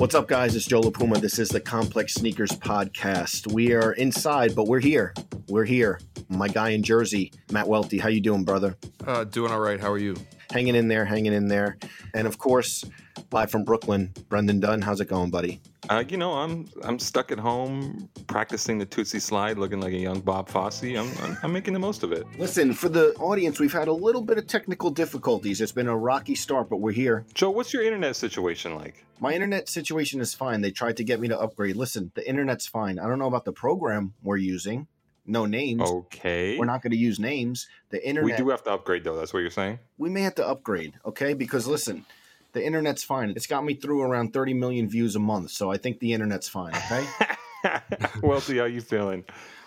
What's up, guys? It's Joe La Puma. This is the Complex Sneakers Podcast. We are inside, but we're here. We're here. My guy in Jersey, Matt Welty. How you doing, brother? Uh, doing all right. How are you? Hanging in there, hanging in there. And of course, live from Brooklyn, Brendan Dunne. How's it going, buddy? Uh, you know, I'm I'm stuck at home practicing the Tootsie Slide, looking like a young Bob Fosse. I'm, I'm, I'm making the most of it. Listen, for the audience, we've had a little bit of technical difficulties. It's been a rocky start, but we're here. Joe, what's your internet situation like? My internet situation is fine. They tried to get me to upgrade. Listen, the internet's fine. I don't know about the program we're using. No names. Okay. We're not going to use names. The internet. We do have to upgrade, though. That's what you're saying. We may have to upgrade, okay? Because listen, the internet's fine. It's got me through around 30 million views a month, so I think the internet's fine, okay? Welty, how you feeling?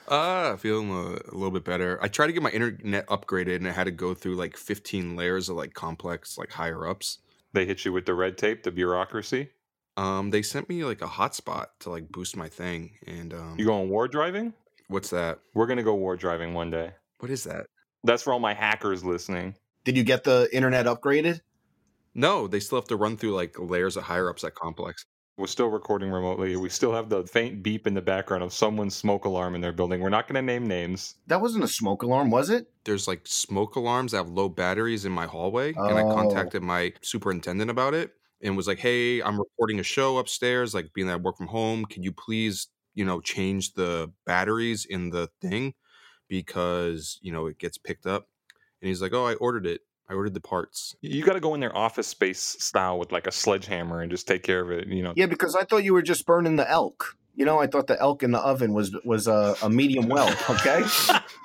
Uh, feeling a, a, little bit better. I tried to get my internet upgraded and I had to go through like 15 layers of like complex, like higher ups. They hit you with the red tape, the bureaucracy? Um, they sent me like a hotspot to like boost my thing. And um, you going war driving? What's that? We're gonna go war driving one day. What is that? That's for all my hackers listening. Did you get the internet upgraded? No, they still have to run through like layers of higher ups at Complex. We're still recording remotely. We still have the faint beep in the background of someone's smoke alarm in their building. We're not going to name names. That wasn't a smoke alarm, was it? There's like smoke alarms that have low batteries in my hallway, oh. and I contacted my superintendent about it and was like, "Hey, I'm recording a show upstairs. Like, being that I work from home, can you please, you know, change the batteries in the thing because you know it gets picked up?" And he's like, "Oh, I ordered it." I ordered the parts. You got to go in their office space style with like a sledgehammer and just take care of it. You know. Yeah, because I thought you were just burning the elk. You know, I thought the elk in the oven was was a, a medium well. Okay,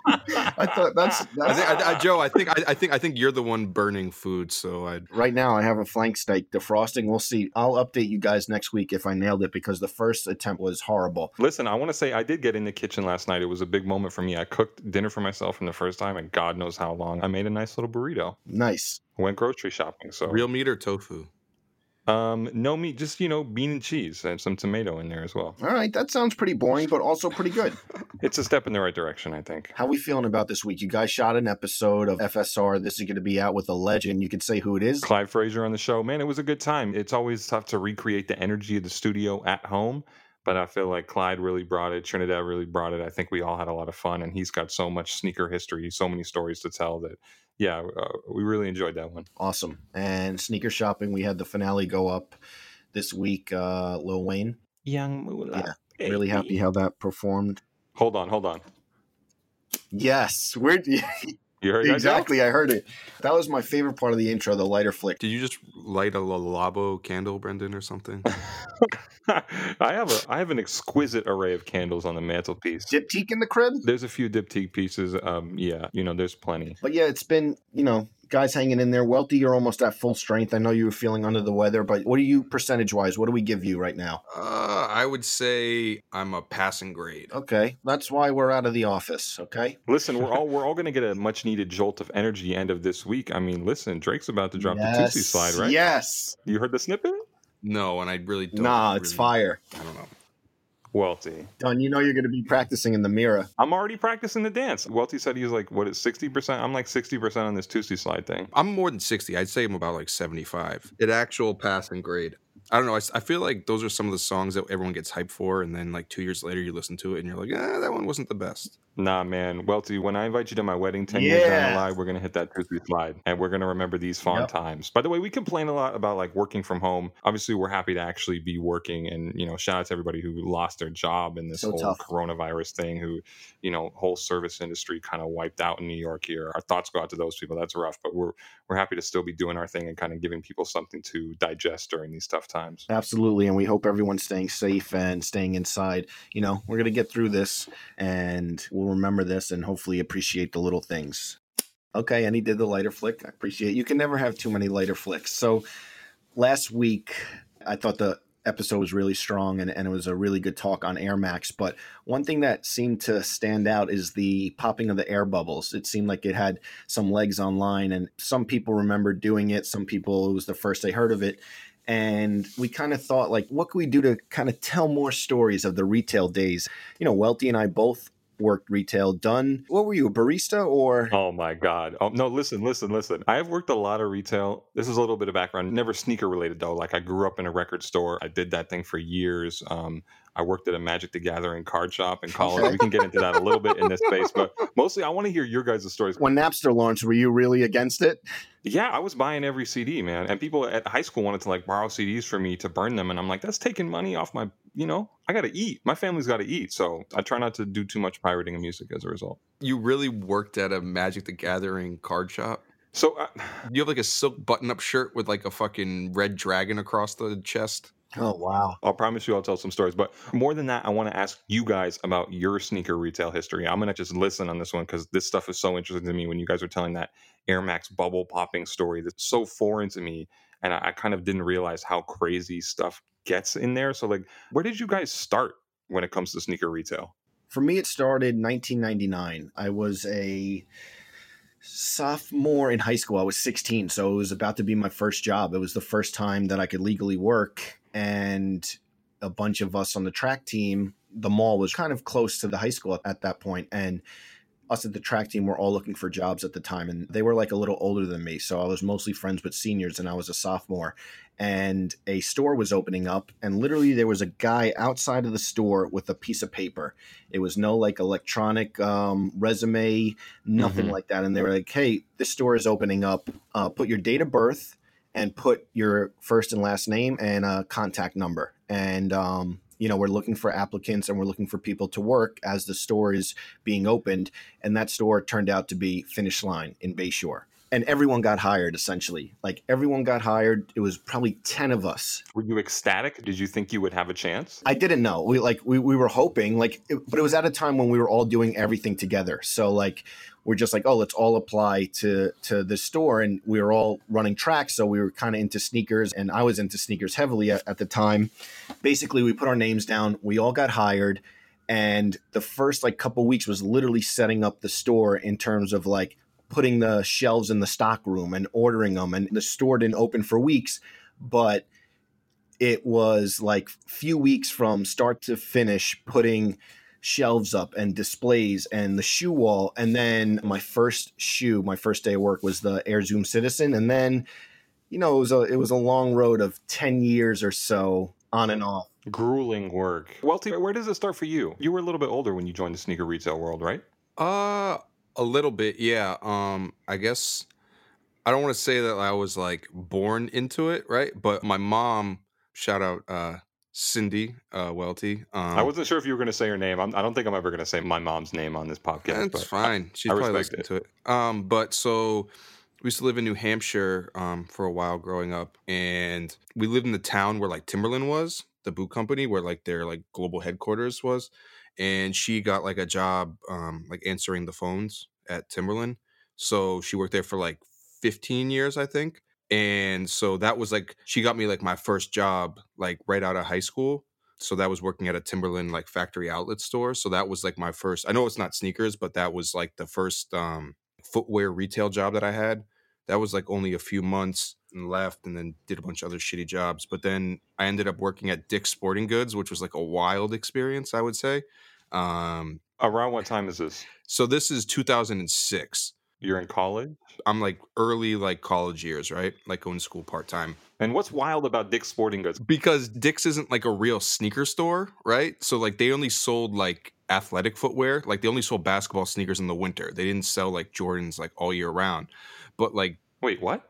I thought that's, that's... I think, I, I, Joe. I think I, I, think I think you're the one burning food. So I right now I have a flank steak defrosting. We'll see. I'll update you guys next week if I nailed it because the first attempt was horrible. Listen, I want to say I did get in the kitchen last night. It was a big moment for me. I cooked dinner for myself for the first time, and God knows how long. I made a nice little burrito. Nice. Went grocery shopping. So real meat or tofu. Um, no meat, just you know, bean and cheese and some tomato in there as well. All right, that sounds pretty boring, but also pretty good. it's a step in the right direction, I think. How we feeling about this week? You guys shot an episode of FSR. This is going to be out with a legend. You can say who it is. Clyde Frazier on the show. Man, it was a good time. It's always tough to recreate the energy of the studio at home but I feel like Clyde really brought it. Trinidad really brought it. I think we all had a lot of fun, and he's got so much sneaker history, so many stories to tell that, yeah, uh, we really enjoyed that one. Awesome. And sneaker shopping, we had the finale go up this week. Uh, Lil Wayne, Young Moolah, yeah, really happy how that performed. Hold on, hold on. Yes, we're. You heard exactly. I heard it. That was my favorite part of the intro, the lighter flick. Did you just light a Labo candle, Brendan, or something? I have a I have an exquisite array of candles on the mantelpiece. Diptyque in the crib. There's a few diptyque pieces. Um, yeah, you know, there's plenty. But yeah, it's been you know guys hanging in there. Welty, you're almost at full strength. I know you were feeling under the weather, but what are you percentage wise? What do we give you right now? Uh, I would say I'm a passing grade. Okay, that's why we're out of the office. Okay. Listen, we're all we're all going to get a much needed jolt of energy end of this week. I mean, listen, Drake's about to drop yes. the Tootsie slide, right? Yes. You heard the snippet? No, and I really don't. Nah, really, it's fire. I don't know. Welty. Don, you know you're going to be practicing in the mirror. I'm already practicing the dance. Welty said he was like, what is 60%? I'm like 60% on this Tootsie slide thing. I'm more than 60. I'd say I'm about like 75. At actual passing grade. I don't know. I, I, feel like those are some of the songs that everyone gets hyped for, and then like two years later, you listen to it and you're like, ah, that one wasn't the best. Nah, man. Welty, when I invite you to my wedding 10 years down the line, we're going to hit that toothy slide and we're going to remember these fond Yep. times. By the way, we complain a lot about like working from home. Obviously, we're happy to actually be working and, you know, shout out to everybody who lost their job in this So whole tough. coronavirus thing, who, you know, whole service industry kind of wiped out in New York here. Our thoughts go out to those people. That's rough, but we're, we're happy to still be doing our thing and kind of giving people something to digest during these tough times. Absolutely. And we hope everyone's staying safe and staying inside. You know, we're going to get through this and we'll remember this and hopefully appreciate the little things. Okay. And he did the lighter flick. I appreciate You can never have too many lighter flicks. So last week, I thought the episode was really strong and, and it was a really good talk on Air Max. But one thing that seemed to stand out is the popping of the air bubbles. It seemed like it had some legs online, and some people remember doing it. Some people, it was the first they heard of it and we kind of thought like what can we do to kind of tell more stories of the retail days you know welty and i both worked retail done what were you a barista or Oh my God. Oh, no, listen, listen, listen. I have worked a lot of retail. This is a little bit of background, never sneaker related though. Like I grew up in a record store. I did that thing for years. Um, I worked at a Magic the Gathering card shop in college. We can get into that a little bit in this space, but mostly I want to hear your guys' stories. when napster launched were you really against it Yeah, I was buying every CD, man. And people at high school wanted to like borrow CDs for me to burn them. And I'm like, that's taking money off my, you know, I got to eat. My family's got to eat. So I try not to do too much pirating of music as a result. You really worked at a Magic the Gathering card shop? So uh, You have like a silk button up shirt with like a fucking red dragon across the chest? Oh wow I'll promise you I'll tell some stories. But more than that, I want to ask you guys about your sneaker retail history. I'm going to just listen on this one because this stuff is so interesting to me when you guys are telling that Air Max bubble popping story that's so foreign to me. And I, I kind of didn't realize how crazy stuff gets in there. So, like, where did you guys start when it comes to sneaker retail? for me it started 1999 i was a sophomore in high school i was 16 so it was about to be my first job it was the first time that i could legally work and a bunch of us on the track team the mall was kind of close to the high school at that point and us at the track team were all looking for jobs at the time and they were like a little older than me so i was mostly friends with seniors and i was a sophomore and a store was opening up and literally there was a guy outside of the store with a piece of paper it was no like electronic um, resume nothing Mhm. like that and they were like hey this store is opening up uh, put your date of birth and put your first and last name and a contact number. And um, you know we're looking for applicants and we're looking for people to work as the store is being opened. And that store turned out to be finish line in bayshore and everyone got hired essentially like everyone got hired it was probably 10 of us Were you ecstatic? Did you think you would have a chance? I didn't know. We like we, we were hoping like, it, but it was at a time when we were all doing everything together. So like we're just like, oh, let's all apply to to the store, and we were all running tracks, so we were kind of into sneakers, and I was into sneakers heavily at, at the time. Basically, we put our names down. We all got hired, and the first like couple weeks was literally setting up the store in terms of like putting the shelves in the stock room and ordering them, and the store didn't open for weeks, but it was like few weeks from start to finish putting shelves up and displays and the shoe wall and then my first shoe my first day of work was the air zoom citizen and then you know it was a it was a long road of 10 years or so on and off Grueling work. Welty, where does it start for you? You were a little bit older when you joined the sneaker retail world, right? Uh, a little bit, yeah. Um, I guess I don't want to say that I was like born into it, right? But my mom, shout out uh Cindy uh Welty. Um, I wasn't sure if you were going to say her name. I'm, I don't think I'm ever going to say my mom's name on this podcast. That's but fine. She's I probably listening to it. Um, but so we used to live in New Hampshire um for a while growing up, and we lived in the town where like Timberland was, the boot company, where like their like global headquarters was. And she got like a job um like answering the phones at Timberland. So she worked there for like 15 years, I think. And so that was like she got me like my first job like right out of high school. So that was working at a Timberland like factory outlet store. So that was like my first I know it's not sneakers, but that was like the first um footwear retail job that I had. That was like only a few months and left and then did a bunch of other shitty jobs. But then I ended up working at Dick's Sporting Goods, which was like a wild experience, I would say. Um Around what time is this? so this is 2006. You're in college? I'm like early like college years, right? Like going to school part time. And what's wild about Dick's Sporting Goods? Because Dick's isn't like a real sneaker store, right? So like they only sold like athletic footwear. Like they only sold basketball sneakers in the winter. They didn't sell like Jordans like all year round. But like Wait, what?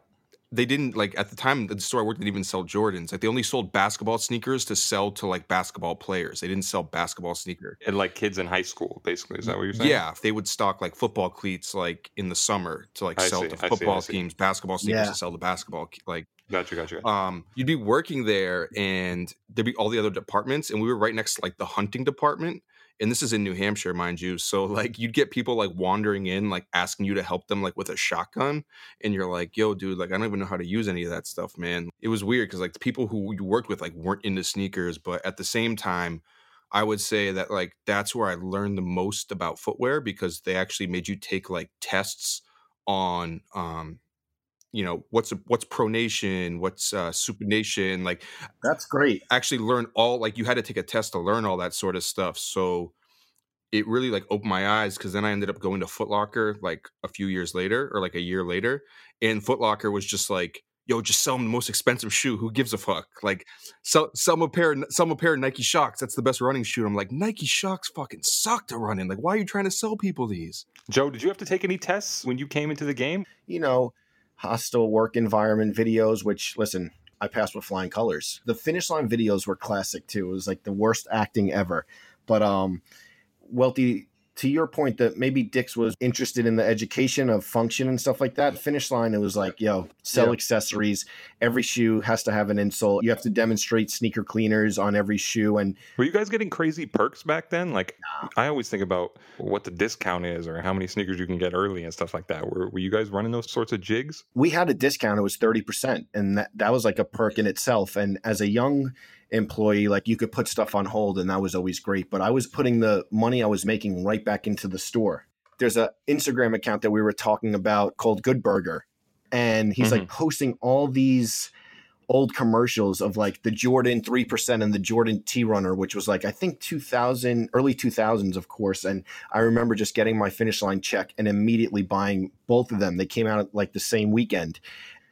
they didn't like at the time the store I worked didn't even sell Jordans. Like they only sold basketball sneakers to sell to like basketball players. They didn't sell basketball sneaker. And like kids in high school, basically. Is that what you're saying? Yeah, they would stock like football cleats like in the summer to like I sell see, to I see, football I see. teams, basketball sneakers Yeah. to sell to basketball like Gotcha, gotcha. gotcha. um you'd be working there and there'd be all the other departments and we were right next to like the hunting department and this is in New Hampshire mind you so like you'd get people like wandering in like asking you to help them like with a shotgun and you're like yo dude like I don't even know how to use any of that stuff man. It was weird cuz like the people who you worked with like weren't into sneakers but at the same time I would say that like that's where I learned the most about footwear because they actually made you take like tests on um you know what's what's pronation what's uh supination like That's great. actually learn all like you had to take a test to learn all that sort of stuff so it really like opened my eyes because then i ended up going to footlocker like a few years later or like a year later and footlocker was just like yo just sell them the most expensive shoe who gives a fuck like sell, sell them a pair sell them a pair of Nike Shox that's the best running shoe i'm like Nike Shox fucking suck to run in like why are you trying to sell people these Joe, did you have to take any tests when you came into the game? You know, hostile work environment videos, which listen, I passed with flying colors. The finish line videos were classic too. It was like the worst acting ever. But um Welty, to your point that maybe Dick's was interested in the education of function and stuff like that. Finish line, it was like, yo, sell Yeah. accessories. Every shoe has to have an insole. You have to demonstrate sneaker cleaners on every shoe. And Were you guys getting crazy perks back then? Like, I always think about what the discount is or how many sneakers you can get early and stuff like that. Were, were you guys running those sorts of jigs? we had a discount. It was 30%. And that, that was like a perk in itself. And as a young employee, like you could put stuff on hold and that was always great. But I was putting the money I was making right back into the store. There's a Instagram account that we were talking about called Good Burger. And he's like mm-hmm. posting all these old commercials of like the Jordan 3% and the Jordan T Runner, which was like, I think 2000, early 2000s, of course. And I remember just getting my finish line check and immediately buying both of them. They came out like the same weekend.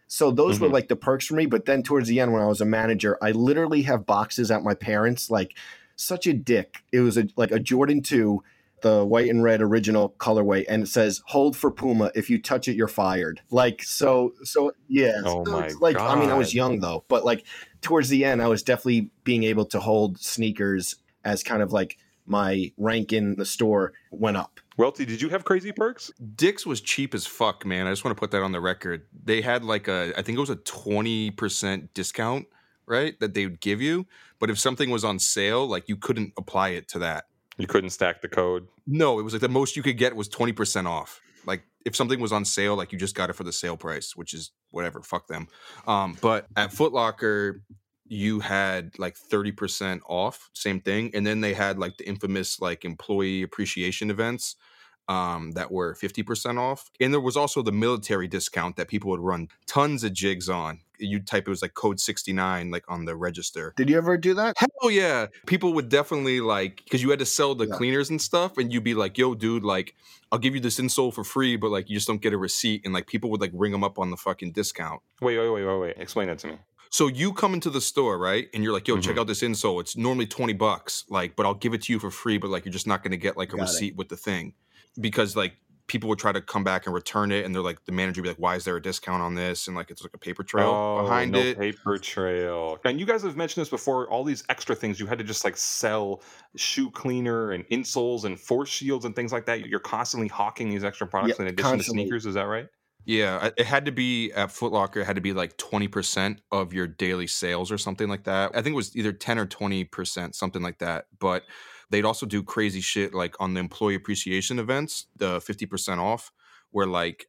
So those were Mhm. like the perks for me. But then towards the end, when I was a manager, I literally have boxes at my parents, like such a dick. It was a, like a Jordan 2, the white and red original colorway, and it says "Hold for Puma. If you touch it, you're fired." Like so, so yeah. Oh so my it's like I mean, I was young though, but like towards the end, I was definitely being able to hold sneakers as kind of like my rank in the store went up. Welty, did you have crazy perks? Dick's was cheap as fuck, man. I just want to put that on the record. They had like a, I think it was a 20% discount, right? That they would give you. But if something was on sale, like you couldn't apply it to that. You couldn't stack the code. No, it was like the most you could get was 20% off. Like if something was on sale, like you just got it for the sale price, which is whatever, fuck them. Um, but at Foot Locker, you had like 30% off, same thing. And then they had like the infamous like employee appreciation events um, that were 50% off. And there was also the military discount that people would run tons of jigs on. You type it was like code 69 like on the register. Did you ever do that? Hell yeah. People would definitely like because you had to sell the Yeah. cleaners and stuff, and you'd be like, yo, dude, like, I'll give you this insole for free, but like you just don't get a receipt. And like people would like ring them up on the fucking discount. Wait, wait, wait, wait, wait. Explain that to me. So you come into the store, right? And you're like, yo, check Mhm. out this insole. It's normally 20 bucks, like, but I'll give it to you for free, but like you're just not gonna get like a Got it. receipt with the thing. Because like people would try to come back and return it, and they're like, the manager would be like, why is there a discount on this? And like it's like a paper trail oh, behind no it. paper trail. And you guys have mentioned this before. All these extra things you had to just like sell shoe cleaner and insoles and force shields and things like that. You're constantly hawking these extra products Yeah, in addition constantly. to sneakers. Is that right? Yeah, it had to be at Foot Locker. It had to be like twenty percent of your daily sales or something like that. I think it was either ten or twenty percent, something like that. But they'd also do crazy shit like on the employee appreciation events, the fifty percent off, where like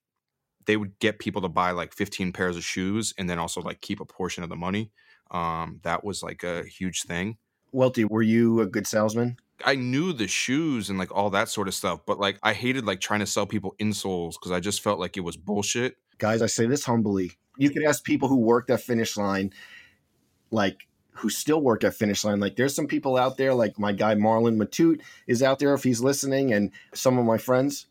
they would get people to buy like fifteen pairs of shoes and then also like keep a portion of the money. Um, that was like a huge thing. Welty, were you a good salesman? I knew the shoes and like all that sort of stuff, but like I hated like trying to sell people insoles because I just felt like it was bullshit. Guys, I say this humbly. You could ask people who worked at Finish Line, like who still work at Finish Line. Like there's some people out there, like my guy Marlon Matute is out there if he's listening, and some of my friends.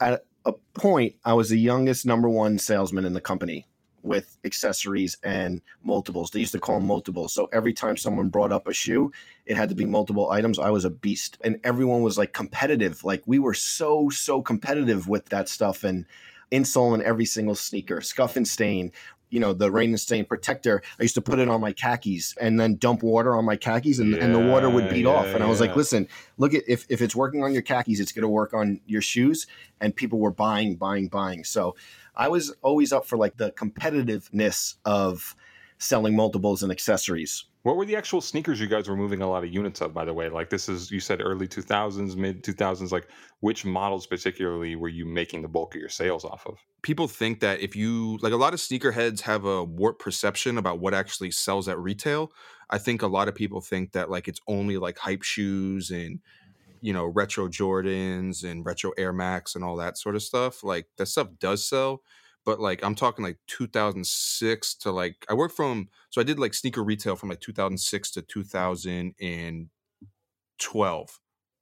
At a point, I was the youngest number one salesman in the company with accessories and multiples. They used to call them multiples. So every time someone brought up a shoe, it had to be multiple items. I was a beast. And everyone was like competitive. Like we were so, so competitive with that stuff and insole in every single sneaker, scuff and stain. You know, the rain and stain protector. I used to put it on my khakis and then dump water on my khakis and, yeah, and the water would beat yeah, off. And I was yeah. like, listen, look at if, if it's working on your khakis, it's going to work on your shoes. And people were buying, buying, buying. So I was always up for like the competitiveness of selling multiples and accessories. What were the actual sneakers you guys were moving a lot of units of, by the way? Like this is you said early two thousands, mid two thousands. Like which models particularly were you making the bulk of your sales off of? People think that if you like a lot of sneakerheads have a warped perception about what actually sells at retail. I think a lot of people think that like it's only like hype shoes and you know retro Jordans and retro Air Max and all that sort of stuff. Like that stuff does sell, but like I'm talking like 2006 to like I worked from so I did like sneaker retail from like 2006 to 2012,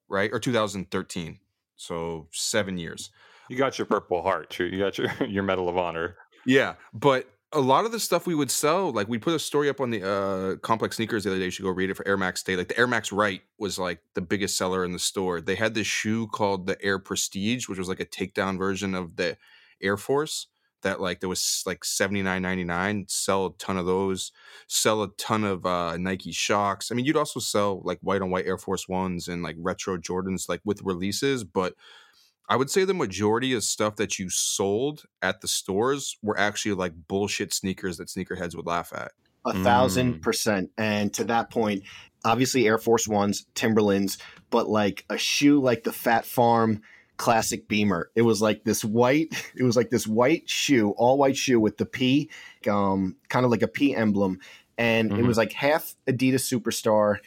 right or 2013. So seven years. You got your Purple Heart. Too. You got your your Medal of Honor. Yeah, but a lot of the stuff we would sell, like we put a story up on the uh, Complex Sneakers the other day. You should go read it for Air Max Day. Like the Air Max Wright was like the biggest seller in the store. They had this shoe called the Air Prestige, which was like a takedown version of the Air Force. That like there was like seventy nine ninety nine. Sell a ton of those. Sell a ton of uh, Nike Shox. I mean, you'd also sell like white on white Air Force Ones and like retro Jordans, like with releases, but I would say the majority of stuff that you sold at the stores were actually like bullshit sneakers that sneakerheads would laugh at. A thousand mm. percent. And to that point, obviously Air Force Ones, Timberlands, but like a shoe like the Phat Farm classic Beamer. It was like this white, it was like this white shoe, all white shoe with the P, um, kind of like a P emblem. And mm-hmm. it was like half Adidas Superstar,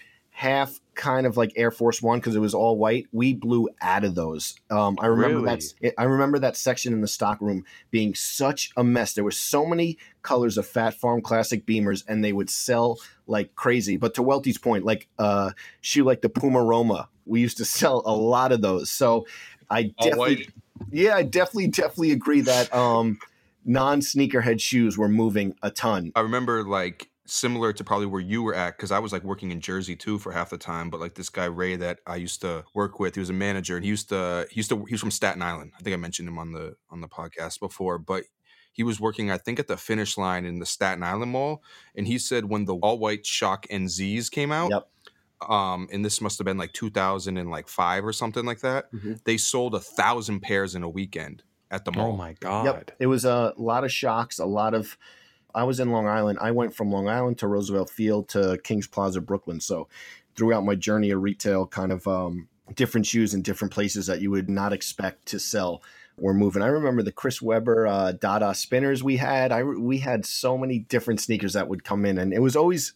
half kind of like Air Force One because it was all white. We blew out of those. Um, I remember really? that. I remember that section in the stock room being such a mess. There were so many colors of Phat Farm Classic Beamers, and they would sell like crazy. But to Welty's point, like uh, shoe like the Puma Roma, we used to sell a lot of those. So I definitely, yeah, I definitely, definitely agree that um, non sneakerhead shoes were moving a ton. I remember like similar to probably where you were at because I was like working in Jersey too for half the time. But like this guy Ray that I used to work with, he was a manager and he used to he used to he was from Staten Island. I think I mentioned him on the on the podcast before, but he was working I think at the finish line in the Staten Island Mall, and he said when the all white Shox NZs came out. Yep. Um, and this must have been like 2005 or something like that. Mm-hmm. They sold a thousand pairs in a weekend at the oh mall. Oh my god! Yep. It was a lot of Shox, a lot of I was in Long Island. I went from Long Island to Roosevelt Field to Kings Plaza, Brooklyn. So throughout my journey of retail, kind of um, different shoes in different places that you would not expect to sell were moving. I remember the Chris Webber uh, Dada spinners we had. I we had so many different sneakers that would come in, and it was always.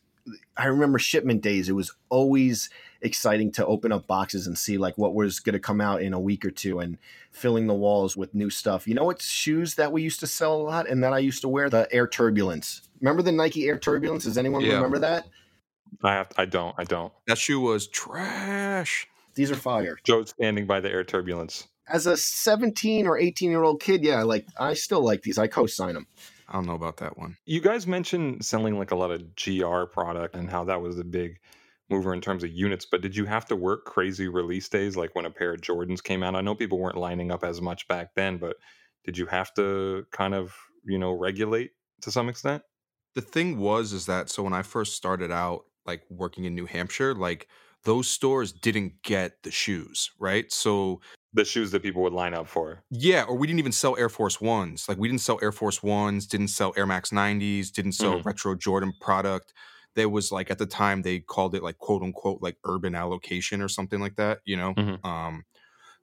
I remember shipment days. It was always exciting to open up boxes and see like what was going to come out in a week or two and filling the walls with new stuff. You know what shoes that we used to sell a lot and that I used to wear? The Air Turbulence. Remember the Nike Air Turbulence? Does anyone yeah. remember that? I have I don't. I don't. That shoe was trash. These are fire. Joe's standing by the Air Turbulence. As a 17 or 18 year old kid, yeah, like I still like these. I co-sign them. I don't know about that one. You guys mentioned selling like a lot of GR product and how that was a big mover in terms of units, but did you have to work crazy release days like when a pair of Jordans came out? I know people weren't lining up as much back then, but did you have to kind of, you know, regulate to some extent? The thing was is that so when I first started out like working in New Hampshire, like those stores didn't get the shoes, right? So the shoes that people would line up for. Yeah, or we didn't even sell Air Force Ones. Like we didn't sell Air Force Ones, didn't sell Air Max 90s, didn't sell mm-hmm. retro Jordan product there was like at the time they called it like quote unquote like urban allocation or something like that you know mm-hmm. um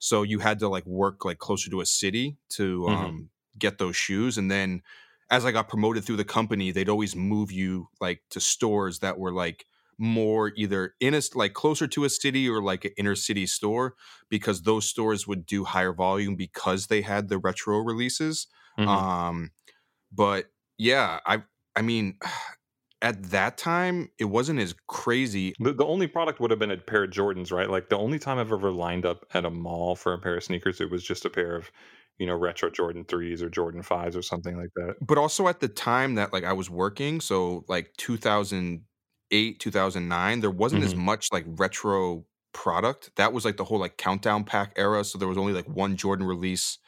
so you had to like work like closer to a city to mm-hmm. um mm-hmm. get those shoes and then as i got promoted through the company they'd always move you like to stores that were like more either in a like closer to a city or like an inner city store because those stores would do higher volume because they had the retro releases mm-hmm. um but yeah i i mean at that time, it wasn't as crazy. The, the only product would have been a pair of Jordans, right? Like the only time I've ever lined up at a mall for a pair of sneakers, it was just a pair of you know, retro Jordan 3s or Jordan 5s or something like that. But also at the time that like I was working, so like 2008, 2009, there wasn't mm-hmm. as much like retro product. That was like the whole like countdown pack era, so there was only like one Jordan release,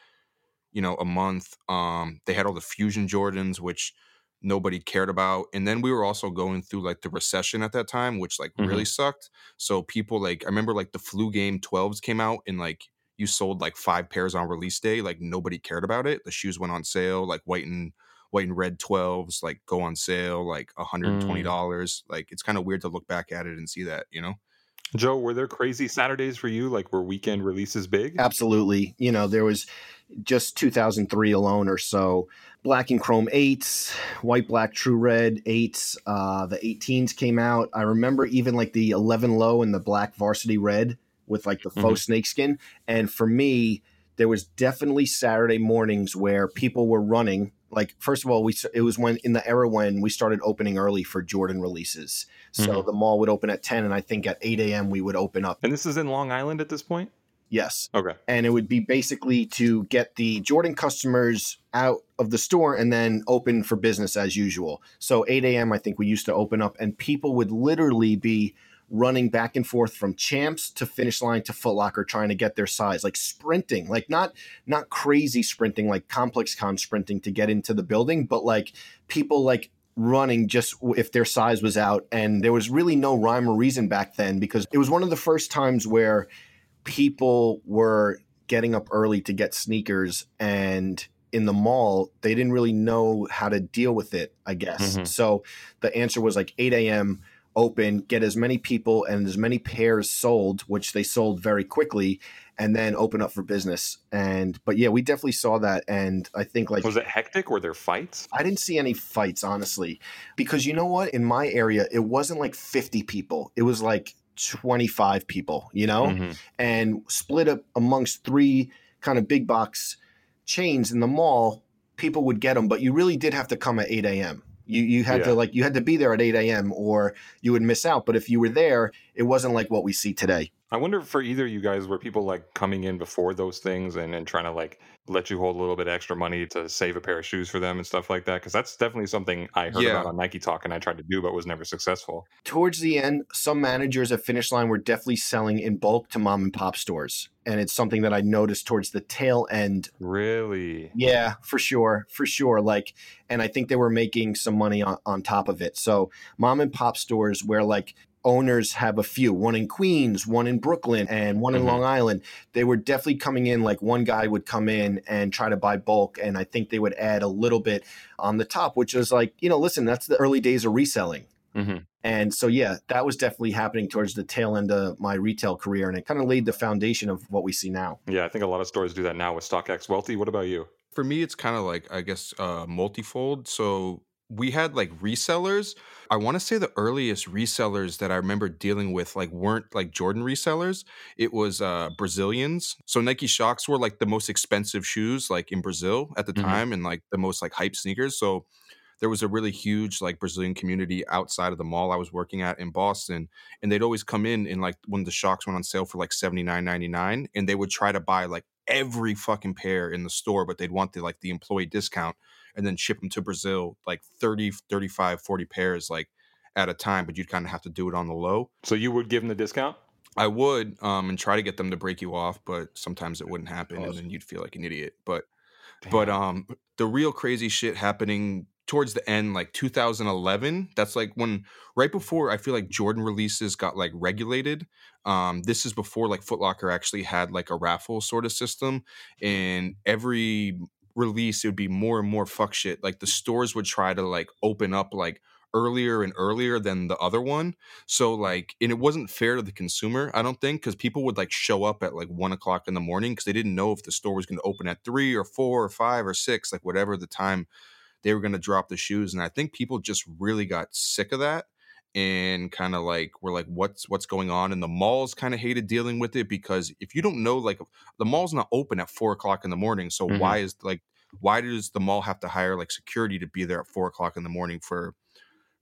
you know, a month. Um they had all the Fusion Jordans which nobody cared about. And then we were also going through like the recession at that time, which like mm-hmm. really sucked. So people like I remember like the flu game 12s came out and like you sold like five pairs on release day. Like nobody cared about it. The shoes went on sale, like white and white and red 12s, like go on sale, like $120. Mm. Like it's kind of weird to look back at it and see that, you know? Joe, were there crazy Saturdays for you? Like were weekend releases big? Absolutely. You know, there was just 2003 alone or so. Black and Chrome 8s, White Black True Red 8s, uh, the 18s came out. I remember even like the 11 low and the Black Varsity Red with like the faux mm-hmm. snakeskin. And for me, there was definitely Saturday mornings where people were running. Like first of all, we it was when in the era when we started opening early for Jordan releases. So mm-hmm. the mall would open at ten, and I think at eight a.m. we would open up. And this is in Long Island at this point. Yes. Okay. And it would be basically to get the Jordan customers out of the store and then open for business as usual. So 8 a.m. I think we used to open up, and people would literally be running back and forth from champs to finish line to Footlocker trying to get their size, like sprinting, like not not crazy sprinting, like complex con sprinting to get into the building, but like people like running just if their size was out. And there was really no rhyme or reason back then because it was one of the first times where people were getting up early to get sneakers and in the mall they didn't really know how to deal with it i guess mm-hmm. so the answer was like 8 a.m open, get as many people and as many pairs sold, which they sold very quickly, and then open up for business. And but yeah, we definitely saw that. And I think like was it hectic? Were there fights? I didn't see any fights, honestly, because you know what? In my area, it wasn't like 50 people. It was like 25 people, you know, mm-hmm. and split up amongst three kind of big box chains in the mall. People would get them, but you really did have to come at 8 a.m. You you had yeah. to like you had to be there at 8 a.m. or you would miss out. But if you were there, it wasn't like what we see today. I wonder for either you guys were people like coming in before those things and, and trying to like let you hold a little bit extra money to save a pair of shoes for them and stuff like that. Cause that's definitely something I heard yeah. about on Nike Talk and I tried to do, but was never successful. Towards the end, some managers at Finish Line were definitely selling in bulk to mom and pop stores. And it's something that I noticed towards the tail end. Really? Yeah, for sure. For sure. Like, and I think they were making some money on, on top of it. So mom and pop stores where like owners have a few one in queens one in brooklyn and one in mm-hmm. long island they were definitely coming in like one guy would come in and try to buy bulk and i think they would add a little bit on the top which was like you know listen that's the early days of reselling mm-hmm. and so yeah that was definitely happening towards the tail end of my retail career and it kind of laid the foundation of what we see now yeah i think a lot of stores do that now with stockx Welty. what about you for me it's kind of like i guess uh, multifold so we had like resellers. I want to say the earliest resellers that I remember dealing with like weren't like Jordan resellers. It was uh Brazilians. So Nike Shox were like the most expensive shoes like in Brazil at the mm-hmm. time and like the most like hype sneakers. So there was a really huge like Brazilian community outside of the mall I was working at in Boston. And they'd always come in and like when the Shox went on sale for like seventy nine ninety nine, and they would try to buy like every fucking pair in the store, but they'd want the like the employee discount and then ship them to Brazil like 30, 35, 40 pairs like at a time, but you'd kind of have to do it on the low. So you would give them the discount? I would um, and try to get them to break you off, but sometimes it wouldn't happen, awesome. and then you'd feel like an idiot. But Damn. but um, the real crazy shit happening towards the end, like 2011. That's like when right before I feel like Jordan releases got like regulated. Um, this is before like Footlocker actually had like a raffle sort of system, and every release, it would be more and more fuck shit. Like the mm. stores would try to like open up like earlier and earlier than the other one. So like, and it wasn't fair to the consumer, I don't think, because people would like show up at like one o'clock in the morning because they didn't know if the store was going to open at three or four or five or six, like whatever the time they were going to drop the shoes. And I think people just really got sick of that and kind of like we're like what's what's going on and the malls kind of hated dealing with it because if you don't know like the mall's not open at four o'clock in the morning so mm-hmm. why is like why does the mall have to hire like security to be there at four o'clock in the morning for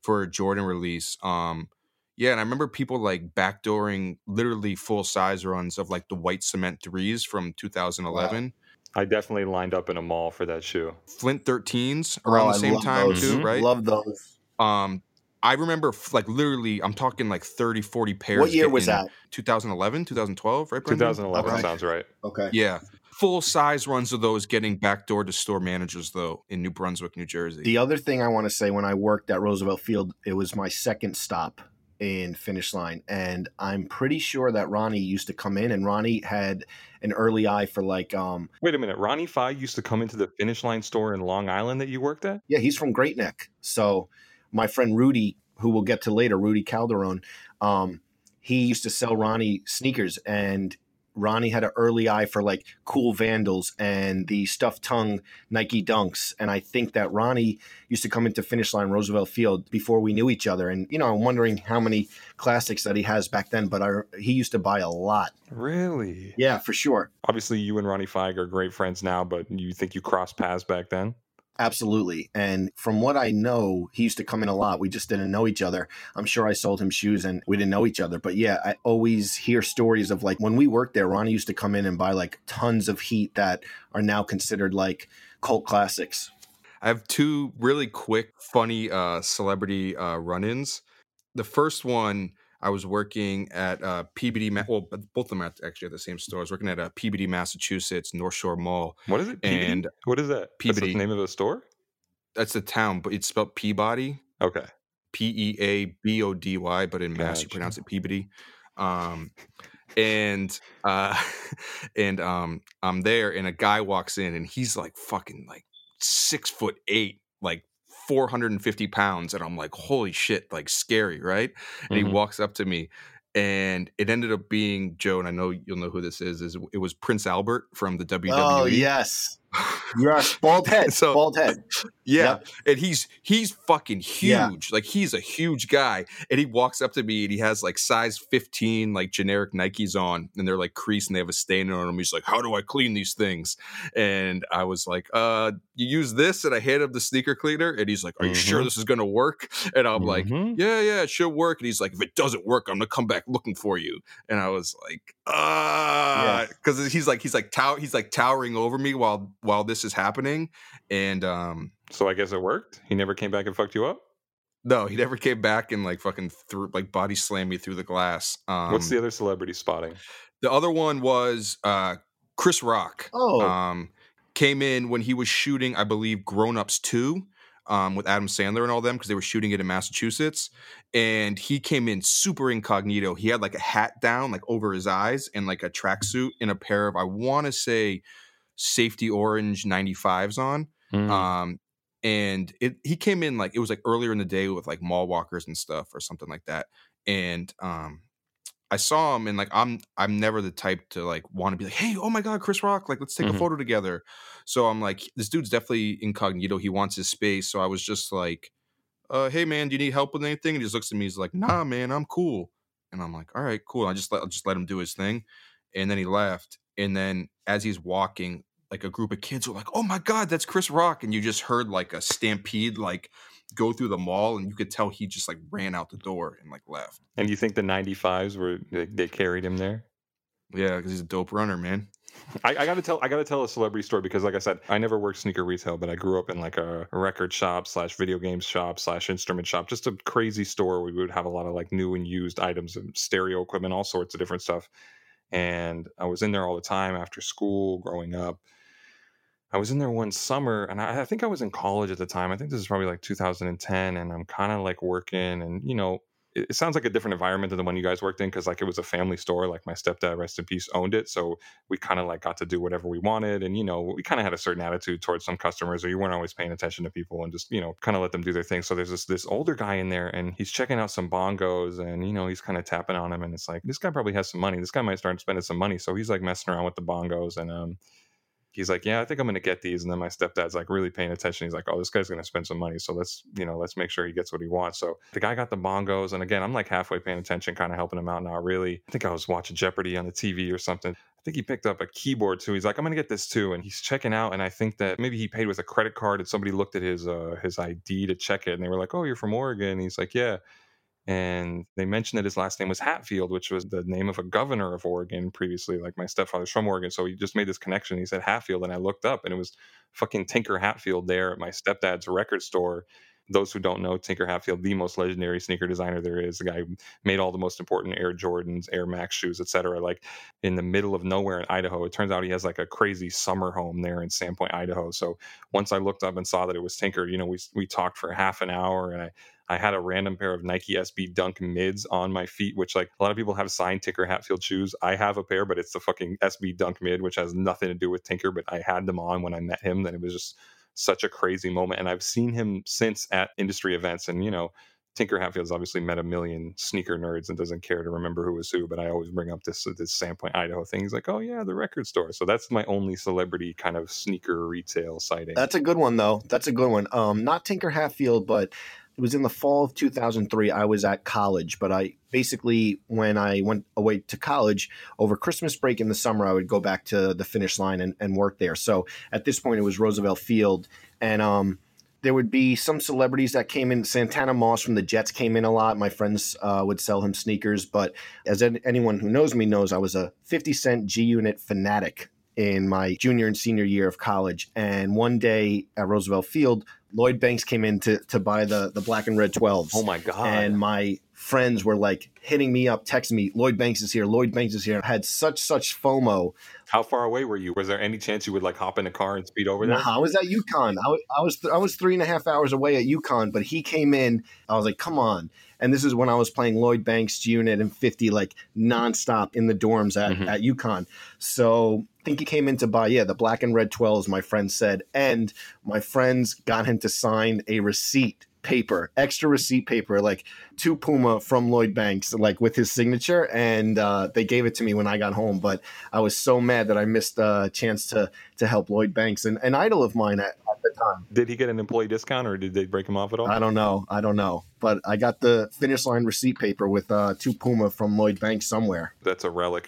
for a jordan release um yeah and i remember people like backdooring literally full size runs of like the white cement threes from 2011 wow I definitely lined up in a mall for that shoe. Flint 13s around Oh, the same time those. too, right? Love those. Um, I remember f- like literally, I'm talking like 30, 40 pairs. What year was that? 2011, 2012, right? Brendan? 2011 Okay. sounds right. Okay. Yeah. Full size runs of those getting backdoor to store managers though in New Brunswick, New Jersey. The other thing I want to say when I worked at Roosevelt Field, it was my second stop in finish line. And I'm pretty sure that Ronnie used to come in and Ronnie had an early eye for like um Wait a minute. Ronnie Fieg used to come into the Finish Line store in Long Island that you worked at? yeah, he's from Great Neck. So my friend Rudy, who we'll get to later, Rudy Calderon, um, he used to sell Ronnie sneakers and Ronnie had an early eye for like cool vandals and the stuffed tongue Nike dunks. And I think that Ronnie used to come into finish line Roosevelt Field before we knew each other. And, you know, I'm wondering how many classics that he has back then, but I, he used to buy a lot. Really? Yeah, for sure. Obviously, you and Ronnie Fieg are great friends now, but you think you crossed paths back then? Absolutely. And from what I know, he used to come in a lot. We just didn't know each other. I'm sure I sold him shoes and we didn't know each other. But yeah, I always hear stories of like when we worked there, Ronnie used to come in and buy like tons of heat that are now considered like cult classics. I have two really quick, funny uh, celebrity uh, run-ins. The first one, I was working at uh, PBD. Well, both of them actually at the same store. I was working at a PBD, Massachusetts, North Shore Mall. What is it? Peabody? And what is that? That's the name of the store? That's the town, but it's spelled Peabody, Okay. P E A B O D Y, but in Mass you pronounce it Peabody. Um, and uh, and um, I'm there, and a guy walks in, and he's like fucking like six foot eight, like 450 pounds, and I'm like, holy shit, like scary, right? And he Mhm. walks up to me. And it ended up being Joe, and I know you'll know who this is. Is it was Prince Albert from the WWE? Oh, yes. Yes. Bald head. So- bald head. Yeah, Yep. and he's he's fucking Yeah. huge. Like he's a huge guy, and he walks up to me and he has like size fifteen like generic Nikes on, and they're like creased and they have a stain on them. He's like, "How do I clean these things?" And I was like, "Uh, you use this," and I hand him the sneaker cleaner, and he's like, "Are you sure Mhm. this is gonna work?" And I'm like, Mhm. yeah, yeah, it should work. And he's like, if it doesn't work, I'm gonna come back looking for you. And I was like, ah, because he's like, he's like, tow- he's like towering over me while while this is happening. And um, So I guess it worked. He never came back and fucked you up. no, he never came back and like fucking threw like body slammed me through the glass. Um, What's the other celebrity spotting? the other one was uh, Chris Rock. Oh, um, came in when he was shooting, I believe, Grown Ups 2 um, with Adam Sandler and all them because they were shooting it in Massachusetts. And he came in super incognito. He had like a hat down, like over his eyes, and like a tracksuit and a pair of, I want to say, safety orange 95s on. Mm. Um, and it he came in like it was like earlier in the day with like mall walkers and stuff or something like that. And um I saw him and like I'm I'm never the type to like want to be like, hey, oh my god, Chris Rock, like let's take Mhm. a photo together. So I'm like, this dude's definitely incognito. He wants his space. So I was just like, uh, hey man, do you need help with anything? And he just looks at me, he's like, nah, man, I'm cool. And I'm like, all right, cool. I just let I'll just let him do his thing. And then he left. And then as he's walking, like a group of kids were like, "Oh my god, that's Chris Rock!" And you just heard like a stampede like go through the mall, and you could tell he just like ran out the door and like left. and you think the 95s were they, carried him there? Yeah, because he's a dope runner, man. I, I gotta tell I gotta tell a celebrity story because like I said, I never worked sneaker retail, but I grew up in like a record shop slash video games shop slash instrument shop, just a crazy store where we would have a lot of like new and used items and stereo equipment, all sorts of different stuff. And I was in there all the time after school growing up. I was in there one summer and I, I think I was in college at the time. I think this is probably like 2010. And I'm kind of like working and, you know, it, it sounds like a different environment than the one you guys worked in because like it was a family store. Like my stepdad, rest in peace, owned it. So we kind of like got to do whatever we wanted. And, you know, we kind of had a certain attitude towards some customers or you weren't always paying attention to people and just, you know, kind of let them do their thing. So there's this, this older guy in there and he's checking out some bongos and, you know, he's kind of tapping on him. And it's like, this guy probably has some money. This guy might start spending some money. So he's like messing around with the bongos and, um, he's like, yeah, I think I'm going to get these. And then my stepdad's like really paying attention. He's like, oh, this guy's going to spend some money. So let's, you know, let's make sure he gets what he wants. So the guy got the bongos. And again, I'm like halfway paying attention, kind of helping him out. Not really. I think I was watching Jeopardy on the TV or something. I think he picked up a keyboard too. He's like, I'm going to get this too. And he's checking out. And I think that maybe he paid with a credit card and somebody looked at his, uh, his ID to check it. And they were like, oh, you're from Oregon. And he's like, yeah. And they mentioned that his last name was Hatfield, which was the name of a governor of Oregon previously. Like my stepfather's from Oregon, so he just made this connection. He said Hatfield, and I looked up, and it was fucking Tinker Hatfield there at my stepdad's record store. Those who don't know, Tinker Hatfield, the most legendary sneaker designer there is, the guy who made all the most important Air Jordans, Air Max shoes, etc. Like in the middle of nowhere in Idaho. It turns out he has like a crazy summer home there in Sandpoint, Idaho. So once I looked up and saw that it was Tinker, you know, we we talked for half an hour, and I I had a random pair of Nike SB Dunk mids on my feet, which like a lot of people have signed Tinker Hatfield shoes. I have a pair, but it's the fucking SB Dunk mid, which has nothing to do with Tinker. But I had them on when I met him. Then it was just such a crazy moment. And I've seen him since at industry events. And, you know, Tinker Hatfield's obviously met a million sneaker nerds and doesn't care to remember who was who, but I always bring up this this Sandpoint, Idaho thing. He's like, oh yeah, the record store. So that's my only celebrity kind of sneaker retail sighting. That's a good one though. That's a good one. Um, not Tinker Hatfield, but it was in the fall of 2003. I was at college, but I basically, when I went away to college over Christmas break in the summer, I would go back to the finish line and, and work there. So at this point, it was Roosevelt Field. And um, there would be some celebrities that came in. Santana Moss from the Jets came in a lot. My friends uh, would sell him sneakers. But as anyone who knows me knows, I was a 50 Cent G Unit fanatic in my junior and senior year of college. And one day at Roosevelt Field, Lloyd Banks came in to, to buy the, the black and red 12s. Oh my God. And my friends were like hitting me up, texting me, Lloyd Banks is here, Lloyd Banks is here. I had such, such FOMO. How far away were you? Was there any chance you would like hop in a car and speed over there? No, I was at UConn. I was, I was, I was three and a half hours away at UConn, but he came in. I was like, come on. And this is when I was playing Lloyd Banks unit and 50 like nonstop in the dorms at, mm-hmm. at UConn. So I think he came in to buy, yeah, the black and red 12s, my friend said. And my friends got him to sign a receipt paper, extra receipt paper, like to Puma from Lloyd Banks, like with his signature. And uh, they gave it to me when I got home. But I was so mad that I missed a chance to to help Lloyd Banks, an, an idol of mine at, at the time. Did he get an employee discount or did they break him off at all? I don't know. I don't know. But I got the finish line receipt paper with uh, to Puma from Lloyd Banks somewhere. That's a relic.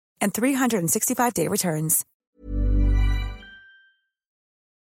and 365-day returns.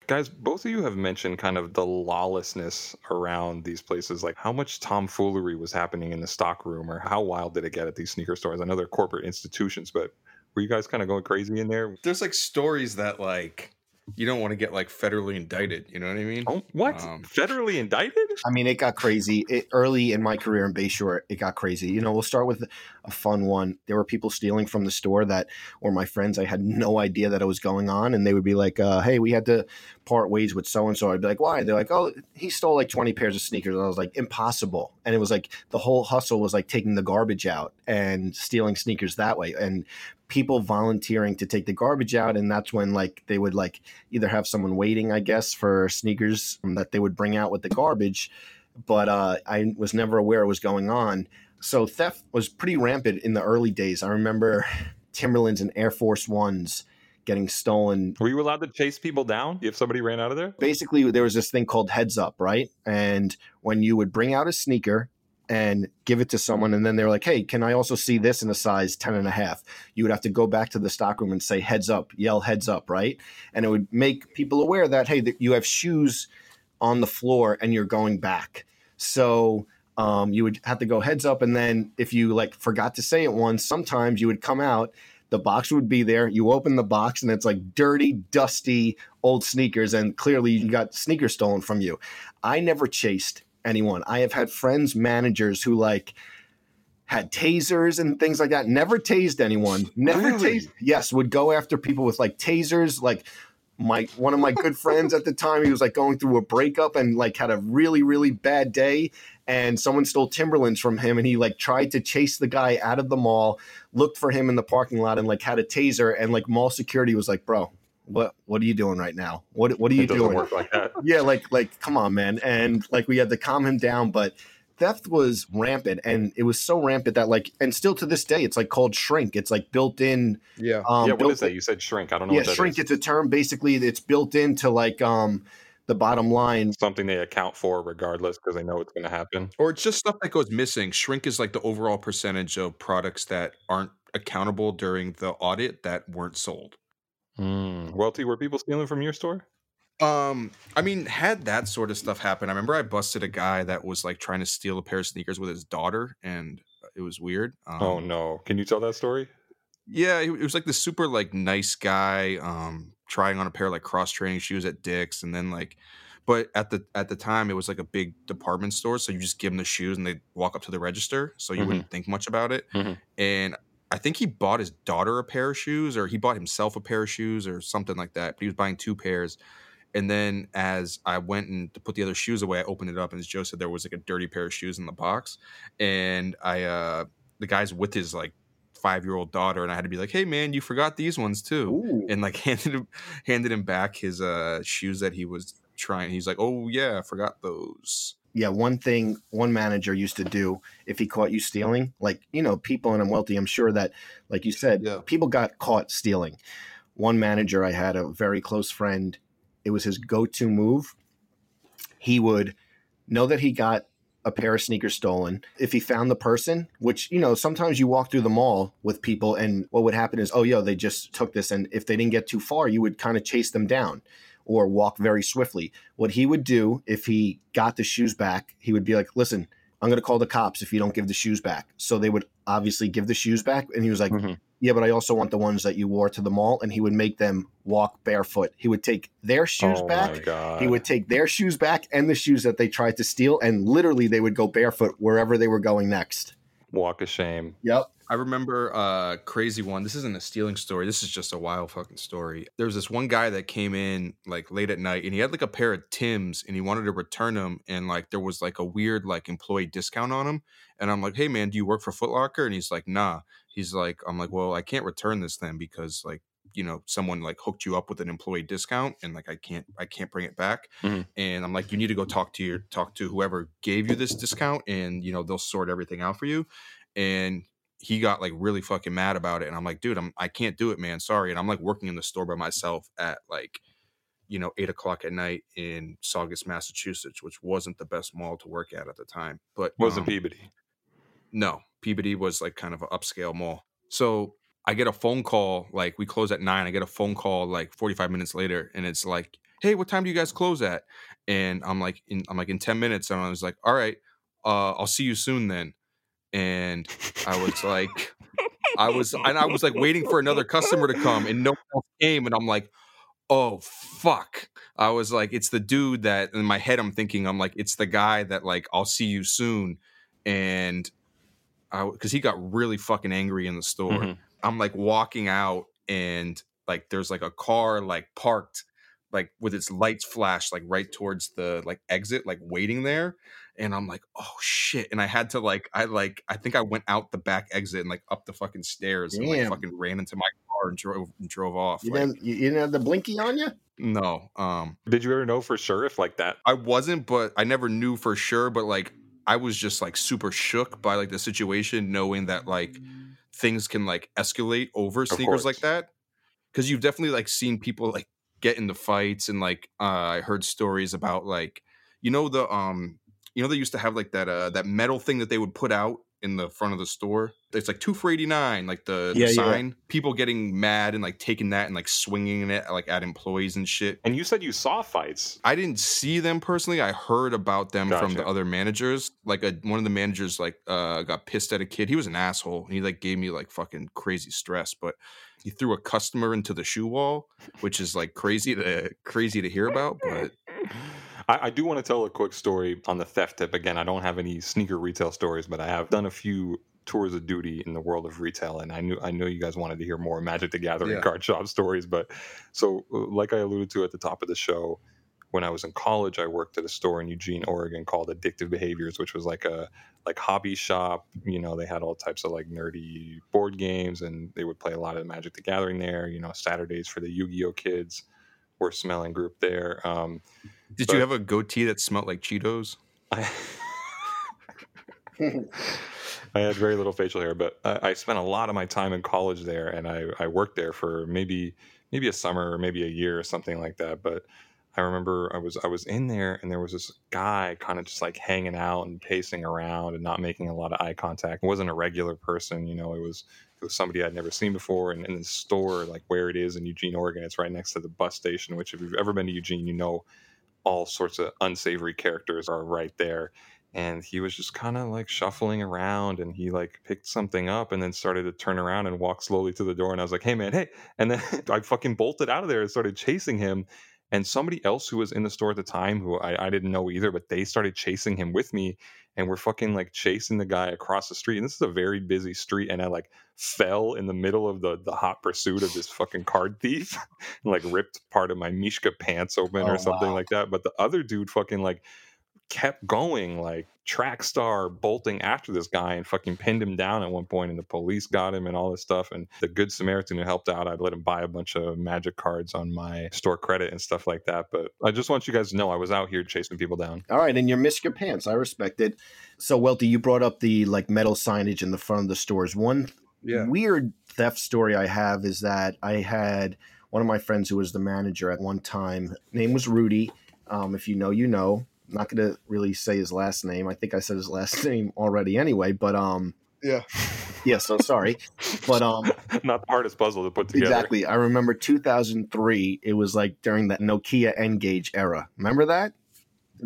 Guys, both of you have mentioned kind of the lawlessness around these places. Like how much tomfoolery was happening in the stock room, or how wild did it get at these sneaker stores? I know they're corporate institutions, but were you guys kind of going crazy in there? There's like stories that like you don't want to get like federally indicted. You know what I mean? Oh, what? Um, federally indicted? I mean, it got crazy. It, early in my career in Bayshore, it got crazy. You know, we'll start with a fun one. There were people stealing from the store that were my friends. I had no idea that it was going on. And they would be like, uh, hey, we had to part ways with so and so. I'd be like, why? They're like, oh, he stole like 20 pairs of sneakers. And I was like, impossible. And it was like the whole hustle was like taking the garbage out and stealing sneakers that way. And people volunteering to take the garbage out and that's when like they would like either have someone waiting i guess for sneakers that they would bring out with the garbage but uh, i was never aware it was going on. So theft was pretty rampant in the early days. I remember timberlands and air force ones getting stolen. Were you allowed to chase people down if somebody ran out of there? Basically there was this thing called heads up right? And when you would bring out a sneaker and give it to someone and then they're like hey can i also see this in a size 10 and a half? You would have to go back to the stockroom and say heads up yell heads up right? And it would make people aware that hey that you have shoes on the floor and you're going back. So um, you would have to go heads up and then if you like forgot to say it once sometimes you would come out the box would be there you open the box and it's like dirty dusty old sneakers and clearly you got sneakers stolen from you. I never chased anyone. I have had friends, managers who like had tasers and things like that. Never tased anyone. Never Really? tased. Yes, would go after people with like tasers. Like my one of my good friends at the time, he was like going through a breakup and like had a really really bad day. And someone stole Timberlands from him, and he like tried to chase the guy out of the mall. Looked for him in the parking lot and like had a taser. And like mall security was like, "Bro, what what are you doing right now? What what are you it doesn't doing?" work like that. yeah, like like come on, man. And like we had to calm him down, but theft was rampant and it was so rampant that like and still to this day it's like called shrink. It's like built in Yeah. um yeah, what built is that? You said shrink. I don't know yeah, what that shrink is. it's a term basically it's built into like um the bottom line. Something they account for regardless because they know it's going to happen. Or it's just stuff that goes missing. Shrink is like the overall percentage of products that aren't accountable during the audit that weren't sold. Mm. Welty, were people stealing from your store? Um, I mean, had that sort of stuff happen. I remember I busted a guy that was like trying to steal a pair of sneakers with his daughter, and it was weird. Um, oh no! Can you tell that story? Yeah, it was like this super like nice guy, um, trying on a pair of like cross training shoes at Dick's, and then like, but at the at the time it was like a big department store, so you just give them the shoes and they walk up to the register, so you Mhm. wouldn't think much about it. Mhm. And I think he bought his daughter a pair of shoes, or he bought himself a pair of shoes, or something like that. But he was buying two pairs. And then as I went and to put the other shoes away, I opened it up, and as Joe said, there was like a dirty pair of shoes in the box. And I, uh, the guy's with his like five year old daughter, and I had to be like, "Hey, man, you forgot these ones too," Ooh. and like handed him handed him back his uh shoes that he was trying. He's like, "Oh yeah, I forgot those." Yeah, one thing one manager used to do if he caught you stealing, like, you know, people, and I'm Welty, I'm sure that, like you said, Yeah. people got caught stealing. One manager I had, a very close friend, it was his go to move. He would know that he got a pair of sneakers stolen. If he found the person, which, you know, sometimes you walk through the mall with people, and what would happen is, oh, yo, they just took this. And if they didn't get too far, you would kind of chase them down or walk very swiftly. What he would do if he got the shoes back, he would be like, listen, I'm going to call the cops if you don't give the shoes back. So they would obviously give the shoes back. And he was like, Mhm. yeah, but I also want the ones that you wore to the mall. And he would make them walk barefoot. He would take their shoes oh back. my god! He would take their shoes back and the shoes that they tried to steal. And literally they would go barefoot wherever they were going next. walk of shame. Yep. I remember a crazy one. This isn't a stealing story. This is just a wild fucking story. There was this one guy that came in like late at night and he had like a pair of Tim's and he wanted to return them and like there was like a weird like employee discount on them. And I'm like, "Hey man, do you work for Foot Locker?" And he's like, "Nah." He's like, "I'm like, "Well, I can't return this then because like you know someone like hooked you up with an employee discount and like i can't i can't bring it back Mhm. and i'm like you need to go talk to your talk to whoever gave you this discount and you know they'll sort everything out for you and he got like really fucking mad about it and i'm like dude i'm i can't do it man sorry and i'm like working in the store by myself at like you know eight o'clock at night in saugus massachusetts which wasn't the best mall to work at at the time but Wasn't um, Peabody? no, Peabody was like kind of an upscale mall. So I get a phone call, like we close at nine. I get a phone call like 45 minutes later, and it's like, hey, what time do you guys close at? And I'm like, in, I'm like in 10 minutes. And I was like, all right, uh, I'll see you soon then. And I was like, I was, and I was like waiting for another customer to come, and no one else came. And I'm like, oh fuck. I was like, it's the dude that in my head I'm thinking, I'm like, it's the guy that like I'll see you soon. And I because he got really fucking angry in the store. Mhm. I'm like walking out and like there's like a car like parked like with its lights flashed like right towards the like exit like waiting there and I'm like oh shit and I had to like I like I think I went out the back exit and like up the fucking stairs and like fucking ran into my car and drove and drove off You, like, didn't, you, you didn't have the blinky on you? no um Did you ever know for sure if like that? I wasn't, but I never knew for sure. But like, I was just like super shook by like the situation, knowing that like things can like escalate over sneakers like that. Because you've definitely like seen people like get into fights, and like uh, I heard stories about like you know the um You know, they used to have like that uh that metal thing that they would put out in the front of the store. It's like two for eighty nine, like the, the Yeah, yeah. sign. People getting mad and like taking that and like swinging it like at employees and shit. And you said you saw fights. I didn't see them personally. I heard about them from the other managers. Like a, one of the managers like uh got pissed at a kid. He was an asshole. And He like gave me like fucking crazy stress, but he threw a customer into the shoe wall, which is like crazy to crazy to hear about, but I, I do want to tell a quick story on the theft tip. Again, I don't have any sneaker retail stories, but I have done a few tours of duty in the world of retail, and I knew I know you guys wanted to hear more Magic the Gathering Yeah. card shop stories. But so, like I alluded to at the top of the show, when I was in college, I worked at a store in Eugene, Oregon called Addictive Behaviors, which was like a like hobby shop. You know, they had all types of like nerdy board games, and they would play a lot of Magic the Gathering there. You know, Saturdays for the Yu-Gi-Oh kids were smelling group there. Um, did But- you have a goatee that smelled like Cheetos? I, I had very little facial hair, but I, I spent a lot of my time in college there, and I, I worked there for maybe maybe a summer or maybe a year or something like that. But I remember I was I was in there, and there was this guy kind of just like hanging out and pacing around and not making a lot of eye contact. It wasn't a regular person, you know. It was it was somebody I'd never seen before. And in the store, like where it is in Eugene, Oregon, it's right next to the bus station. Which, if you've ever been to Eugene, you know all sorts of unsavory characters are right there and he was just kind of like shuffling around and he like picked something up and then started to turn around and walk slowly to the door and i was like hey man hey and then i fucking bolted out of there and started chasing him and somebody else who was in the store at the time who I, I didn't know either but they started chasing him with me and we're fucking like chasing the guy across the street and this is a very busy street and i like fell in the middle of the the hot pursuit of this fucking card thief and like ripped part of my mishka pants open Oh, or something wow. like that but the other dude fucking like kept going like track star bolting after this guy and fucking pinned him down at one point and the police got him and all this stuff and the good samaritan who helped out i'd let him buy a bunch of magic cards on my store credit and stuff like that but i just want you guys to know i was out here chasing people down All right, and you missed your pants. I respect it. So, Welty, you brought up the like metal signage in the front of the stores. One weird theft story I have is that I had one of my friends who was the manager at one time. Name was Rudy. Um, if you know, you know. I'm not going to really say his last name. I think I said his last name already anyway. But um, Yeah. yeah. So sorry, but um, not the hardest puzzle to put together exactly. I remember 2003. It was like during that Nokia N-Gage era. Remember that?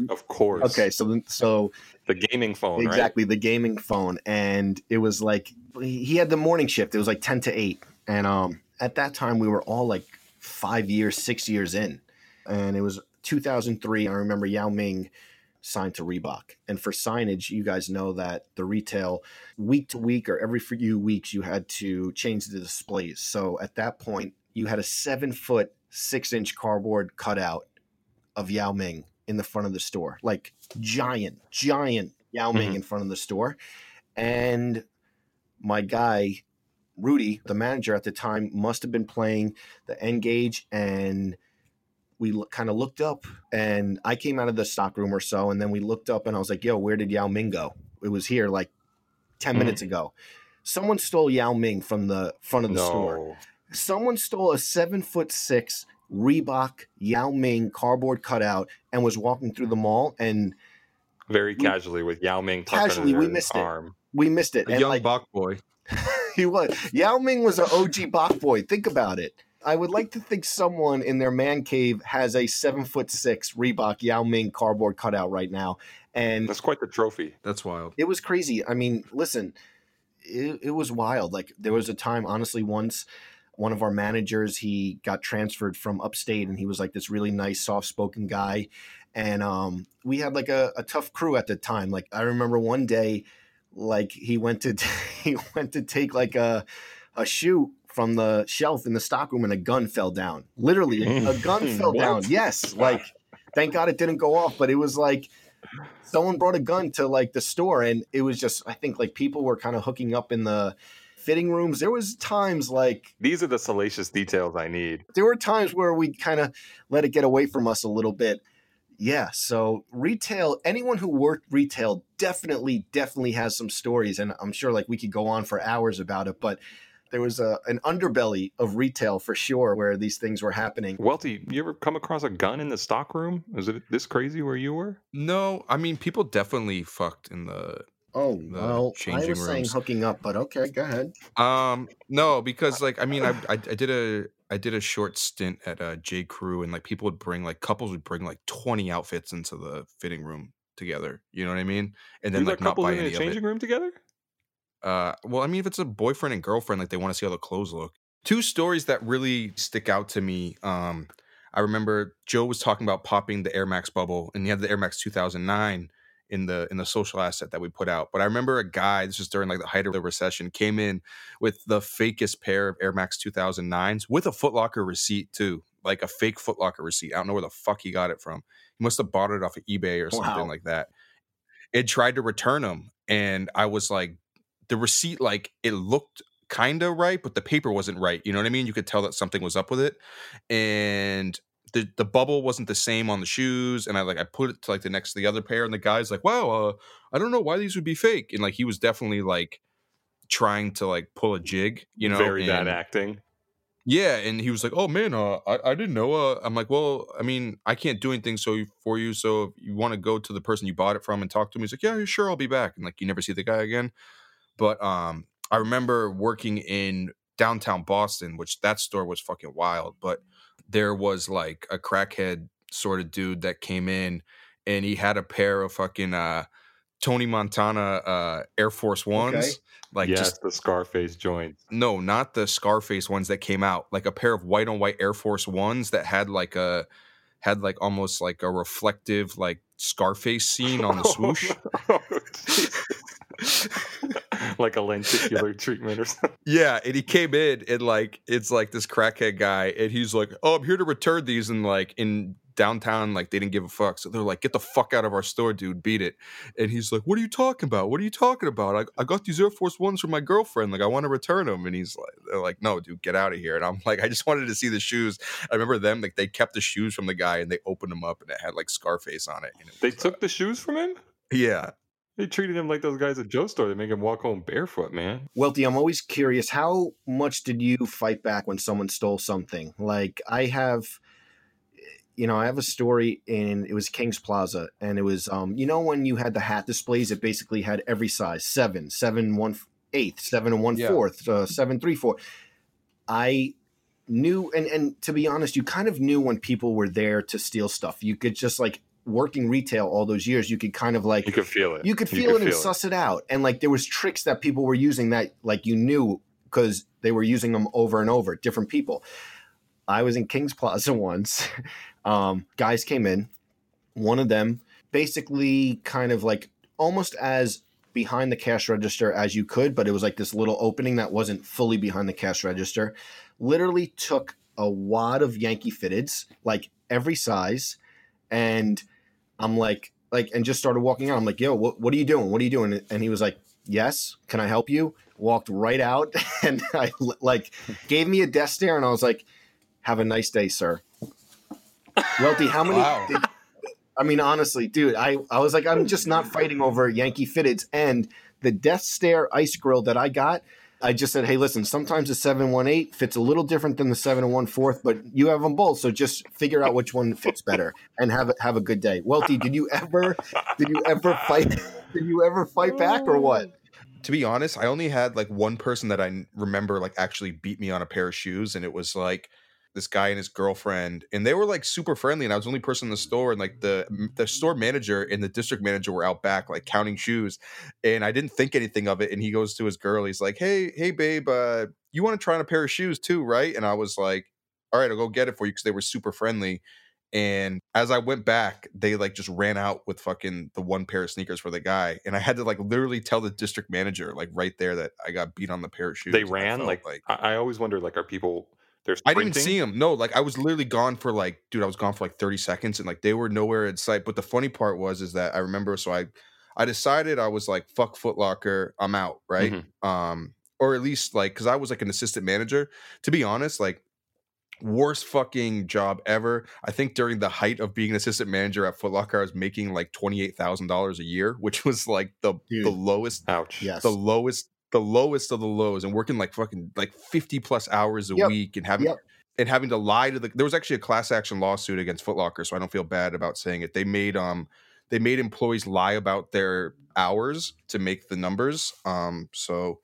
of course Okay, so so the gaming phone right exactly the gaming phone and it was like he had the morning shift it was like 10 to 8 and um at that time we were all like five years six years in and it was 2003 i remember yao ming signed to reebok. And for signage you guys know that the retail week to week or every few weeks you had to change the displays. So at that point you had a seven foot six inch cardboard cutout of yao ming in the front of the store. Like giant giant yao ming Mhm. in front of the store. And my guy rudy the manager at the time must have been playing the N-Gage and we kind of looked up and i came out of the stock room or so and then we looked up and i was like yo where did yao ming go it was here like 10 Mhm. minutes ago someone stole yao ming from the front of the store someone stole a seven foot six Reebok Yao Ming cardboard cutout and was walking through the mall and very We- casually with yao ming Casually, we missed it. we missed it. A and young like, Bach boy. he was. Yao Ming was an OG Bach boy. Think about it. I would like to think someone in their man cave has a seven foot six Reebok Yao Ming cardboard cutout right now. And that's quite the trophy That's wild. it was crazy. I mean, listen, it, it was wild. Like there was a time, honestly, once one of our managers he got transferred from upstate, and he was like this really nice, soft spoken guy, and um, we had like a, a tough crew at the time. Like I remember one day, like he went to he went to take like a a shoe from the shelf in the stockroom, and a gun fell down. Literally, a, a gun fell down. Yes, like thank God it didn't go off, but it was like someone brought a gun to like the store and it was just i think like people were kind of hooking up in the fitting rooms. There was times like these are the salacious details i need. There were times where we kind of let it get away from us a little bit. Yeah so retail anyone who worked retail definitely definitely has some stories and i'm sure like we could go on for hours about it but there was a an underbelly of retail for sure where these things were happening. Welty, you ever come across a gun in the stock room? Is it this crazy where you were? No, I mean people definitely fucked in the Oh the well, I changing was saying hooking up, but okay, go ahead. Um, no, because like I mean, I, I I did a I did a short stint at uh, J Crew, and like people would bring like couples would bring like twenty outfits into the fitting room together. You know what I mean? And then you like let not couples buy in a any of changing it. room together? Uh, well, I mean, if it's a boyfriend and girlfriend, like they want to see how the clothes look. Two stories that really stick out to me. Um, I remember Joe was talking about popping the Air Max bubble, and he had the Air Max 2009 in the in the social asset that we put out. But I remember a guy, this was during like the height of the recession, came in with the fakest pair of Air Max 2009s with a Foot Locker receipt too, like a fake Foot Locker receipt. I don't know where the fuck he got it from. He must have bought it off of eBay or something Wow. like that. It tried to return them, and I was like, the receipt, like it looked kind of right, but the paper wasn't right. You know what I mean? You could tell that something was up with it, and the the bubble wasn't the same on the shoes. And I like I put it to like the next to the other pair, and the guy's like, "Wow, uh, I don't know why these would be fake." And like he was definitely like trying to like pull a jig, you know, Very bad acting. yeah, and he was like, "Oh man, uh, I I didn't know." Uh, I'm like, "Well, I mean, I can't do anything so for you. So if you want to go to the person you bought it from and talk to him?" He's like, "Yeah, sure, I'll be back." And like, you never see the guy again. But um, I remember working in downtown Boston, which that store was fucking wild. But there was like a crackhead sort of dude that came in, and he had a pair of fucking uh, Tony Montana uh, Air Force Ones, Okay. like yes, just the Scarface joints. no, not the Scarface ones that came out. Like a pair of white on white Air Force ones that had like a had like almost like a reflective like Scarface scene on the swoosh. like a lenticular treatment or something. yeah, and he came in and like it's like this crackhead guy, and he's like, "Oh, I'm here to return these," and like in downtown, like they didn't give a fuck, so they're like, "Get the fuck out of our store, dude! Beat it!" And he's like, "What are you talking about? What are you talking about? I, I got these Air Force ones from my girlfriend. Like I want to return them." And he's like, "They're like, no, dude, get out of here." And I'm like, I just wanted to see the shoes. I remember them like they kept the shoes from the guy and they opened them up and it had like Scarface on it. it They was, uh, took the shoes from him? yeah. They treated him like those guys at Joe's store. They make him walk home barefoot, man. Welty, I'm always curious. How much did you fight back when someone stole something? Like I have, you know, I have a story in it was King's Plaza, and it was, um, you know, when you had the hat displays, it basically had every size seven, seven, one eighth, seven and one Yeah. fourth, uh, seven, three, four. I knew, and and to be honest, you kind of knew when people were there to steal stuff. You could just like working retail all those years, you could kind of like You could feel it. you could feel it and suss it out. And like there was tricks that people were using that like you knew because they were using them over and over different people. I was in king's plaza once. Um, guys came in. One of them basically kind of like almost as behind the cash register as you could but it was like this little opening that wasn't fully behind the cash register literally took a wad of yankee fitteds like every size and i'm like like and just started walking out. I'm like yo what, what are you doing? What are you doing? And he was like yes can i help you? Walked right out and i like gave me a death stare and i was like have a nice day sir. Welty how many Wow. did- i mean honestly dude i i was like i'm just not fighting over yankee fitteds and the death stare ice grill that i got I just said, hey, listen, sometimes the 718 fits a little different than the 7 and 1 4th, but you have them both. So just figure out which one fits better and have a, have a good day. Welty, did you ever did you ever fight did you ever fight back or what? to be honest, I only had like one person that I remember like actually beat me on a pair of shoes, and it was like this guy and his girlfriend, and they were like super friendly, and I was the only person in the store, and like the the store manager and the district manager were out back like counting shoes, and I didn't think anything of it, and he goes to his girl, he's like, "Hey, hey, babe, uh, you want to try on a pair of shoes too, right?" And I was like, "All right, I'll go get it for you," because they were super friendly. And as I went back, they like just ran out with fucking the one pair of sneakers for the guy, and I had to like literally tell the district manager like right there that I got beat on the pair of shoes. They ran like, I, I always wonder like are people they're I didn't see him. No, like I was literally gone for like, dude, I was gone for like 30 seconds and like they were nowhere in sight. But the funny part was is that I remember so I I decided I was like, fuck Foot Locker, I'm out, right? Mhm. Um, or at least like because I was like an assistant manager. To be honest, like worst fucking job ever. I think during the height of being an assistant manager at Foot Locker, I was making like twenty eight thousand dollars a year, which was like the the lowest Ouch. Yes. the lowest the lowest of the lows and working like fucking like 50 plus hours a Yep. week and having Yep. and having to lie to the there was actually a class action lawsuit against Footlocker, so I don't feel bad about saying it. They made um they made employees lie about their hours to make the numbers. Um so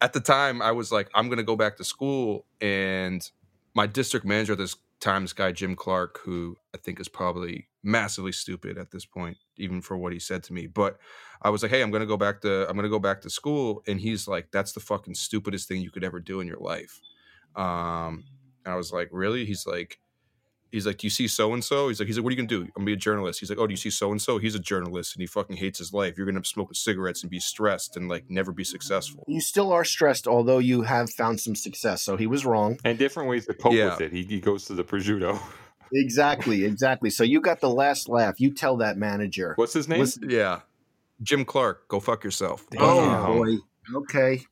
at the time I was like, I'm gonna go back to school and my district manager at this time, this guy Jim Clark, who I think is probably massively stupid at this point, even for what he said to me. But I was like, hey, I'm gonna go back to I'm gonna go back to school, and he's like, that's the fucking stupidest thing you could ever do in your life. Um, and I was like, really? He's like, he's like, do you see so and so? He's like, he's like, what are you gonna do? I'm gonna be a journalist. He's like, oh, do you see so and so? He's a journalist, and he fucking hates his life. You're gonna smoke cigarettes and be stressed and like never be successful. You still are stressed, although you have found some success. So he was wrong. And different ways to cope Yeah. with it. He, he goes to the prosciutto. Exactly, exactly. So you got the last laugh. You tell that manager. What's his name? Listen- Yeah, Jim Clark, go fuck yourself. Oh boy. Okay.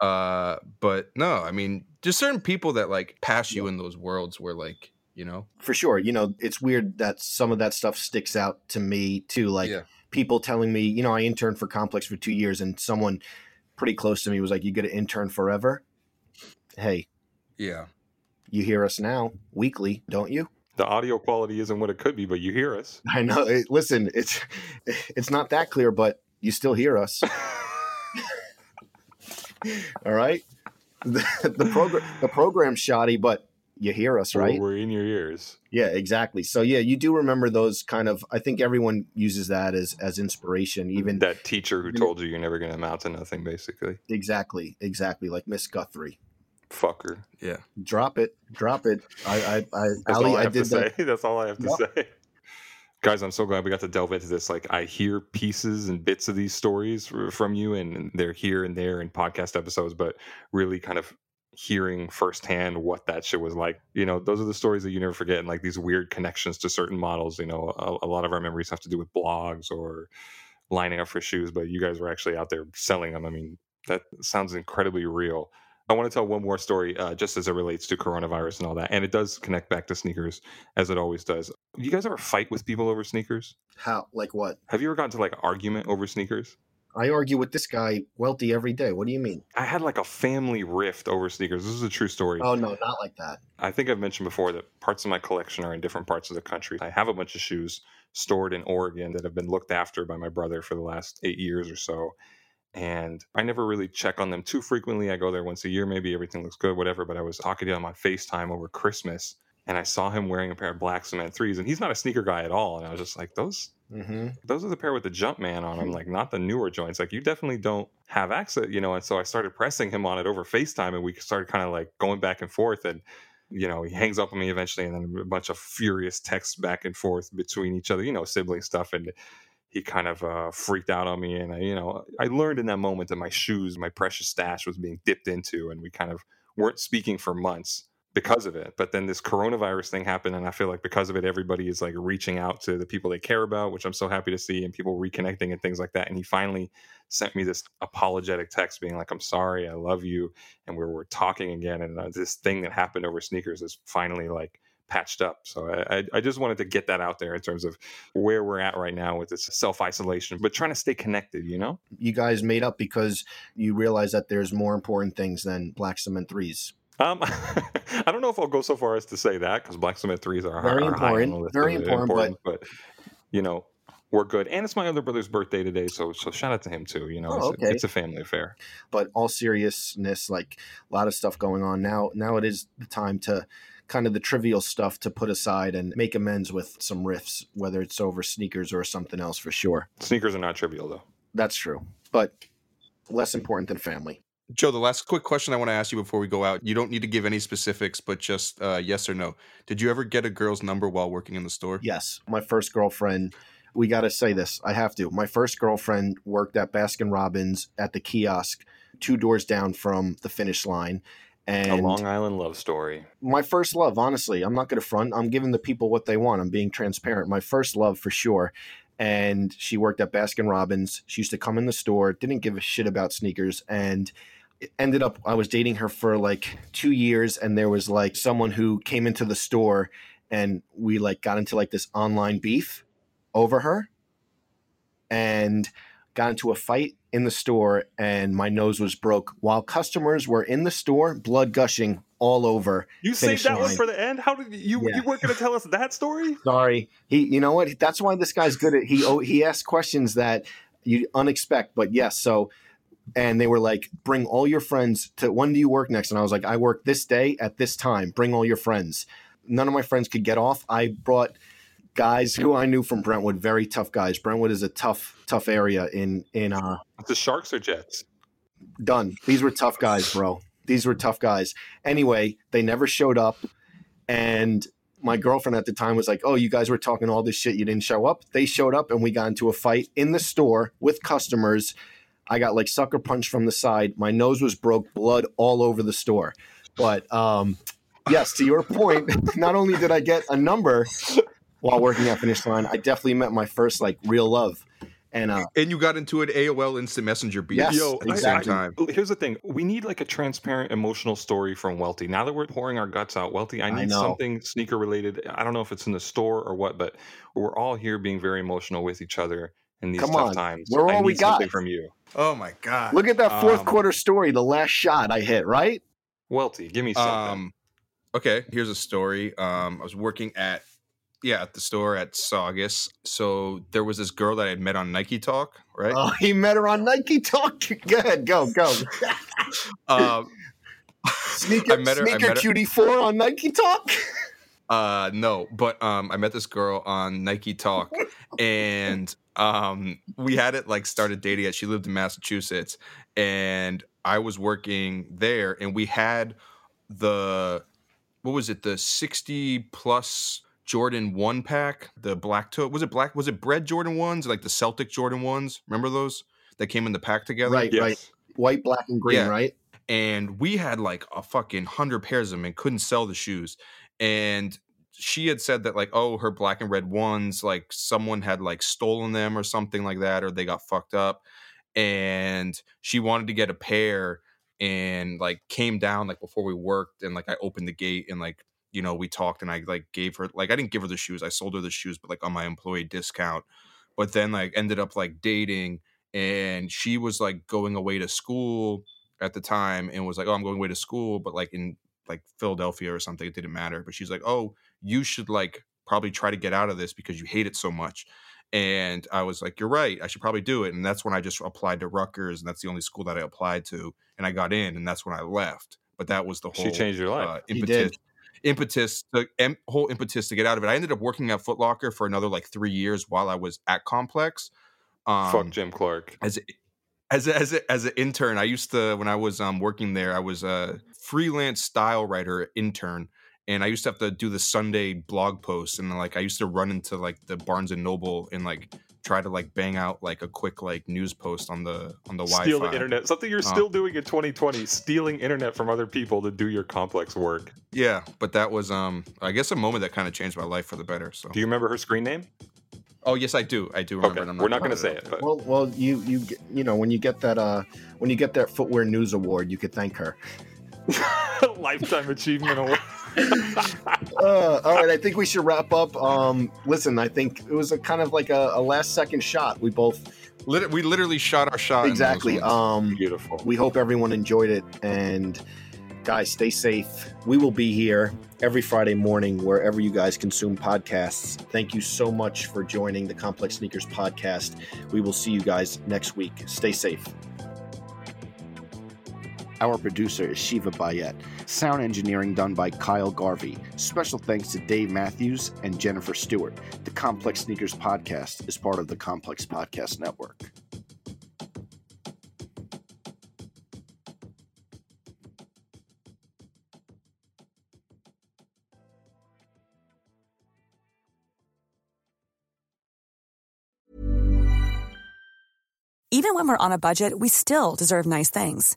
uh but no i mean just certain people that like pass you in those worlds where like you know For sure. You know, it's weird that some of that stuff sticks out to me too. Like Yeah. people telling me, you know, I interned for Complex for two years and someone pretty close to me was like, You get to intern forever. Hey, yeah you hear us now weekly, don't you? The audio quality isn't what it could be, but you hear us. I know. It, listen, it's it's not that clear, but you still hear us. All right. The, the program the program's shoddy, but you hear us, right? We're in your ears. Yeah, exactly. So yeah, you do remember those kind of. I think everyone uses that as as inspiration. Even That teacher who told you you're never going to amount to nothing, basically. exactly, exactly like Miss Guthrie. Fucker. yeah Drop it, drop it. I, I, I, That's Ali, all I I have did to that. say. That's all I have to Yep. say. Guys, I'm so glad we got to delve into this. Like, I hear pieces and bits of these stories from you, and they're here and there in podcast episodes, but really kind of hearing firsthand what that shit was like. You know, those are the stories that you never forget, and like these weird connections to certain models. You know, a, a lot of our memories have to do with blogs or lining up for shoes, but you guys were actually out there selling them. I mean, that sounds incredibly real. I want to tell one more story, uh, just as it relates to coronavirus and all that, and it does connect back to sneakers, as it always does. You guys ever fight with people over sneakers? How? Like what? Have you ever gotten to like argument over sneakers? I argue with this guy Welty every day. What do you mean? I had like a family rift over sneakers. This is a true story. Oh no, not like that. I think I've mentioned before that parts of my collection are in different parts of the country. I have a bunch of shoes stored in Oregon that have been looked after by my brother for the last eight years or so. And I never really check on them too frequently. I go there once a year, maybe everything looks good, whatever. But I was talking to him on FaceTime over Christmas and I saw him wearing a pair of black cement threes. And he's not a sneaker guy at all. And I was just like, those Mm-hmm. those are the pair with the Jumpman on them, like not the newer joints. Like you definitely don't have access, you know. And so I started pressing him on it over FaceTime, and we started kind of like going back and forth. And you know, he hangs up on me eventually, and then a bunch of furious texts back and forth between each other, you know, sibling stuff. And he kind of uh, freaked out on me, and I, you know, I learned in that moment that my shoes, my precious stash, was being dipped into, and we kind of weren't speaking for months because of it. But then this coronavirus thing happened, and I feel like because of it, everybody is like reaching out to the people they care about, which I'm so happy to see, and people reconnecting and things like that. And he finally sent me this apologetic text being like, I'm sorry, I love you. And we're, we're talking again. And uh, this thing that happened over sneakers is finally like patched up. So I, I, just wanted to get that out there in terms of where we're at right now with this self isolation, but trying to stay connected, you know? You guys made up because you realize that there's more important things than black cement threes. Um, I don't know if I'll go so far as to say that because black cement threes are, Very are important, very of important, but you know we're good. And it's my other brother's birthday today, so so shout out to him too. You know, Oh, it's, okay. it's a family affair. But all seriousness, like a lot of stuff going on now. Now it is the time to kind of the trivial stuff to put aside and make amends with some riffs, whether it's over sneakers or something else for sure. Sneakers are not trivial though. That's true, but less important than family. joe the last quick question i want to ask you before we go out you don't need to give any specifics but just uh, yes or no did you ever get a girl's number while working in the store Yes, my first girlfriend. We got to say this. I have to. My first girlfriend worked at Baskin Robbins at the kiosk, two doors down from the finish line. And a Long Island love story. my first love, honestly, I'm not going to front. I'm giving the people what they want. I'm being transparent. My first love for sure. And she worked at Baskin Robbins. She used to come in the store, didn't give a shit about sneakers. And it ended up, I was dating her for like two years. And there was like someone who came into the store and we like got into like this online beef over her. And got into a fight in the store and my nose was broke while customers were in the store, blood gushing all over. You saved that one for the end. How did you? Yeah. You weren't going to tell us that story? Sorry, he. You know what? That's why this guy's good at. He oh, he asks questions that you unexpect. But yes, so and they were like, "Bring all your friends to. When do you work next?" And I was like, "I work this day at this time. Bring all your friends." None of my friends could get off. I brought guys who I knew from Brentwood, very tough guys. Brentwood is a tough, tough area in in uh The Sharks or Jets? done. These were tough guys, bro. These were tough guys. Anyway, they never showed up. And my girlfriend at the time was like, Oh, you guys were talking all this shit. You didn't show up. They showed up and we got into a fight in the store with customers. I got like sucker punched from the side. My nose was broke, blood all over the store. But um, yes, to your point, not only did I get a number while working at Finish Line, I definitely met my first like real love. And uh, And you got into an AOL Instant Messenger beat Yes. Yo, at the I- same I- time. Here's the thing: we need like a transparent, emotional story from Welty. Now that we're pouring our guts out, Welty, I I need know. something sneaker related. I don't know if it's in the store or what, but we're all here being very emotional with each other in these Come tough on. times. We're I all we need something got. from you, Oh my god! look at that fourth Um, quarter story, the last shot I hit, right? Welty. Give me something. Um, okay, here's a story. Um, I was working at yeah at the store at Saugus. So there was this girl that I had met on Nike Talk, right? Oh, he met her on Nike Talk. Go ahead, go, go. um, Sneaker, her- sneaker cutie four on Nike Talk. Uh no, but um I met this girl on Nike Talk and um we had it like started dating it. She lived in Massachusetts and I was working there and we had the what was it, the 60 plus Jordan one pack, the black toe was it black was it bred Jordan ones, like the Celtic Jordan ones? Remember those that came in the pack together? Right, Yes. right. White, black, and green, Yeah. right? and we had like a fucking hundred pairs of them and couldn't sell the shoes and she had said that like oh her black and red ones like someone had like stolen them or something like that or they got fucked up and she wanted to get a pair and like came down like before we worked and like i opened the gate and like you know we talked and i like gave her like i didn't give her the shoes i sold her the shoes but like on my employee discount but then like ended up like dating and she was like going away to school at the time and was like, "Oh, I'm going away to school," but like in like Philadelphia or something, it didn't matter. But she's like, "Oh, you should like probably try to get out of this because you hate it so much." And I was like, "You're right. I should probably do it." And that's when I just applied to Rutgers, and that's the only school that I applied to, and I got in, and that's when I left. But that was the whole She changed your life. uh, He impetus. Impetus, the em- whole impetus to get out of it. I ended up working at Foot Locker for another like three years while I was at Complex. Um, Fuck Jim Clark. as a, as a, as a, as an intern i used to when i was um working there i was a freelance style writer intern and i used to have to do the sunday blog posts and like i used to run into like the barnes and noble and like try to like bang out like a quick like news post on the on the Steal wi-fi the internet. Something you're Uh, still doing in 2020. Stealing internet from other people to do your complex work. yeah but that was um i guess a moment that kind of changed my life for the better so Do you remember her screen name? oh yes i do i do remember Okay, it. I'm we're not going gonna say it, but Well, well, you, you, you know, when you get that, uh, when you get that footwear news award, you could thank her. lifetime achievement award. Uh, all right, I think we should wrap up. Um, listen, I think it was a kind of like a, a last second shot. We both Lit- we literally shot our shot exactly. Um, Beautiful. we hope everyone enjoyed it and guys stay safe we will be here every friday morning wherever you guys consume podcasts thank you so much for joining the complex sneakers podcast we will see you guys next week stay safe our producer is shiva bayet. Sound engineering done by kyle garvey. Special thanks to dave matthews and jennifer stewart. The complex sneakers podcast is part of the complex podcast network. Even when we're on a budget, we still deserve nice things.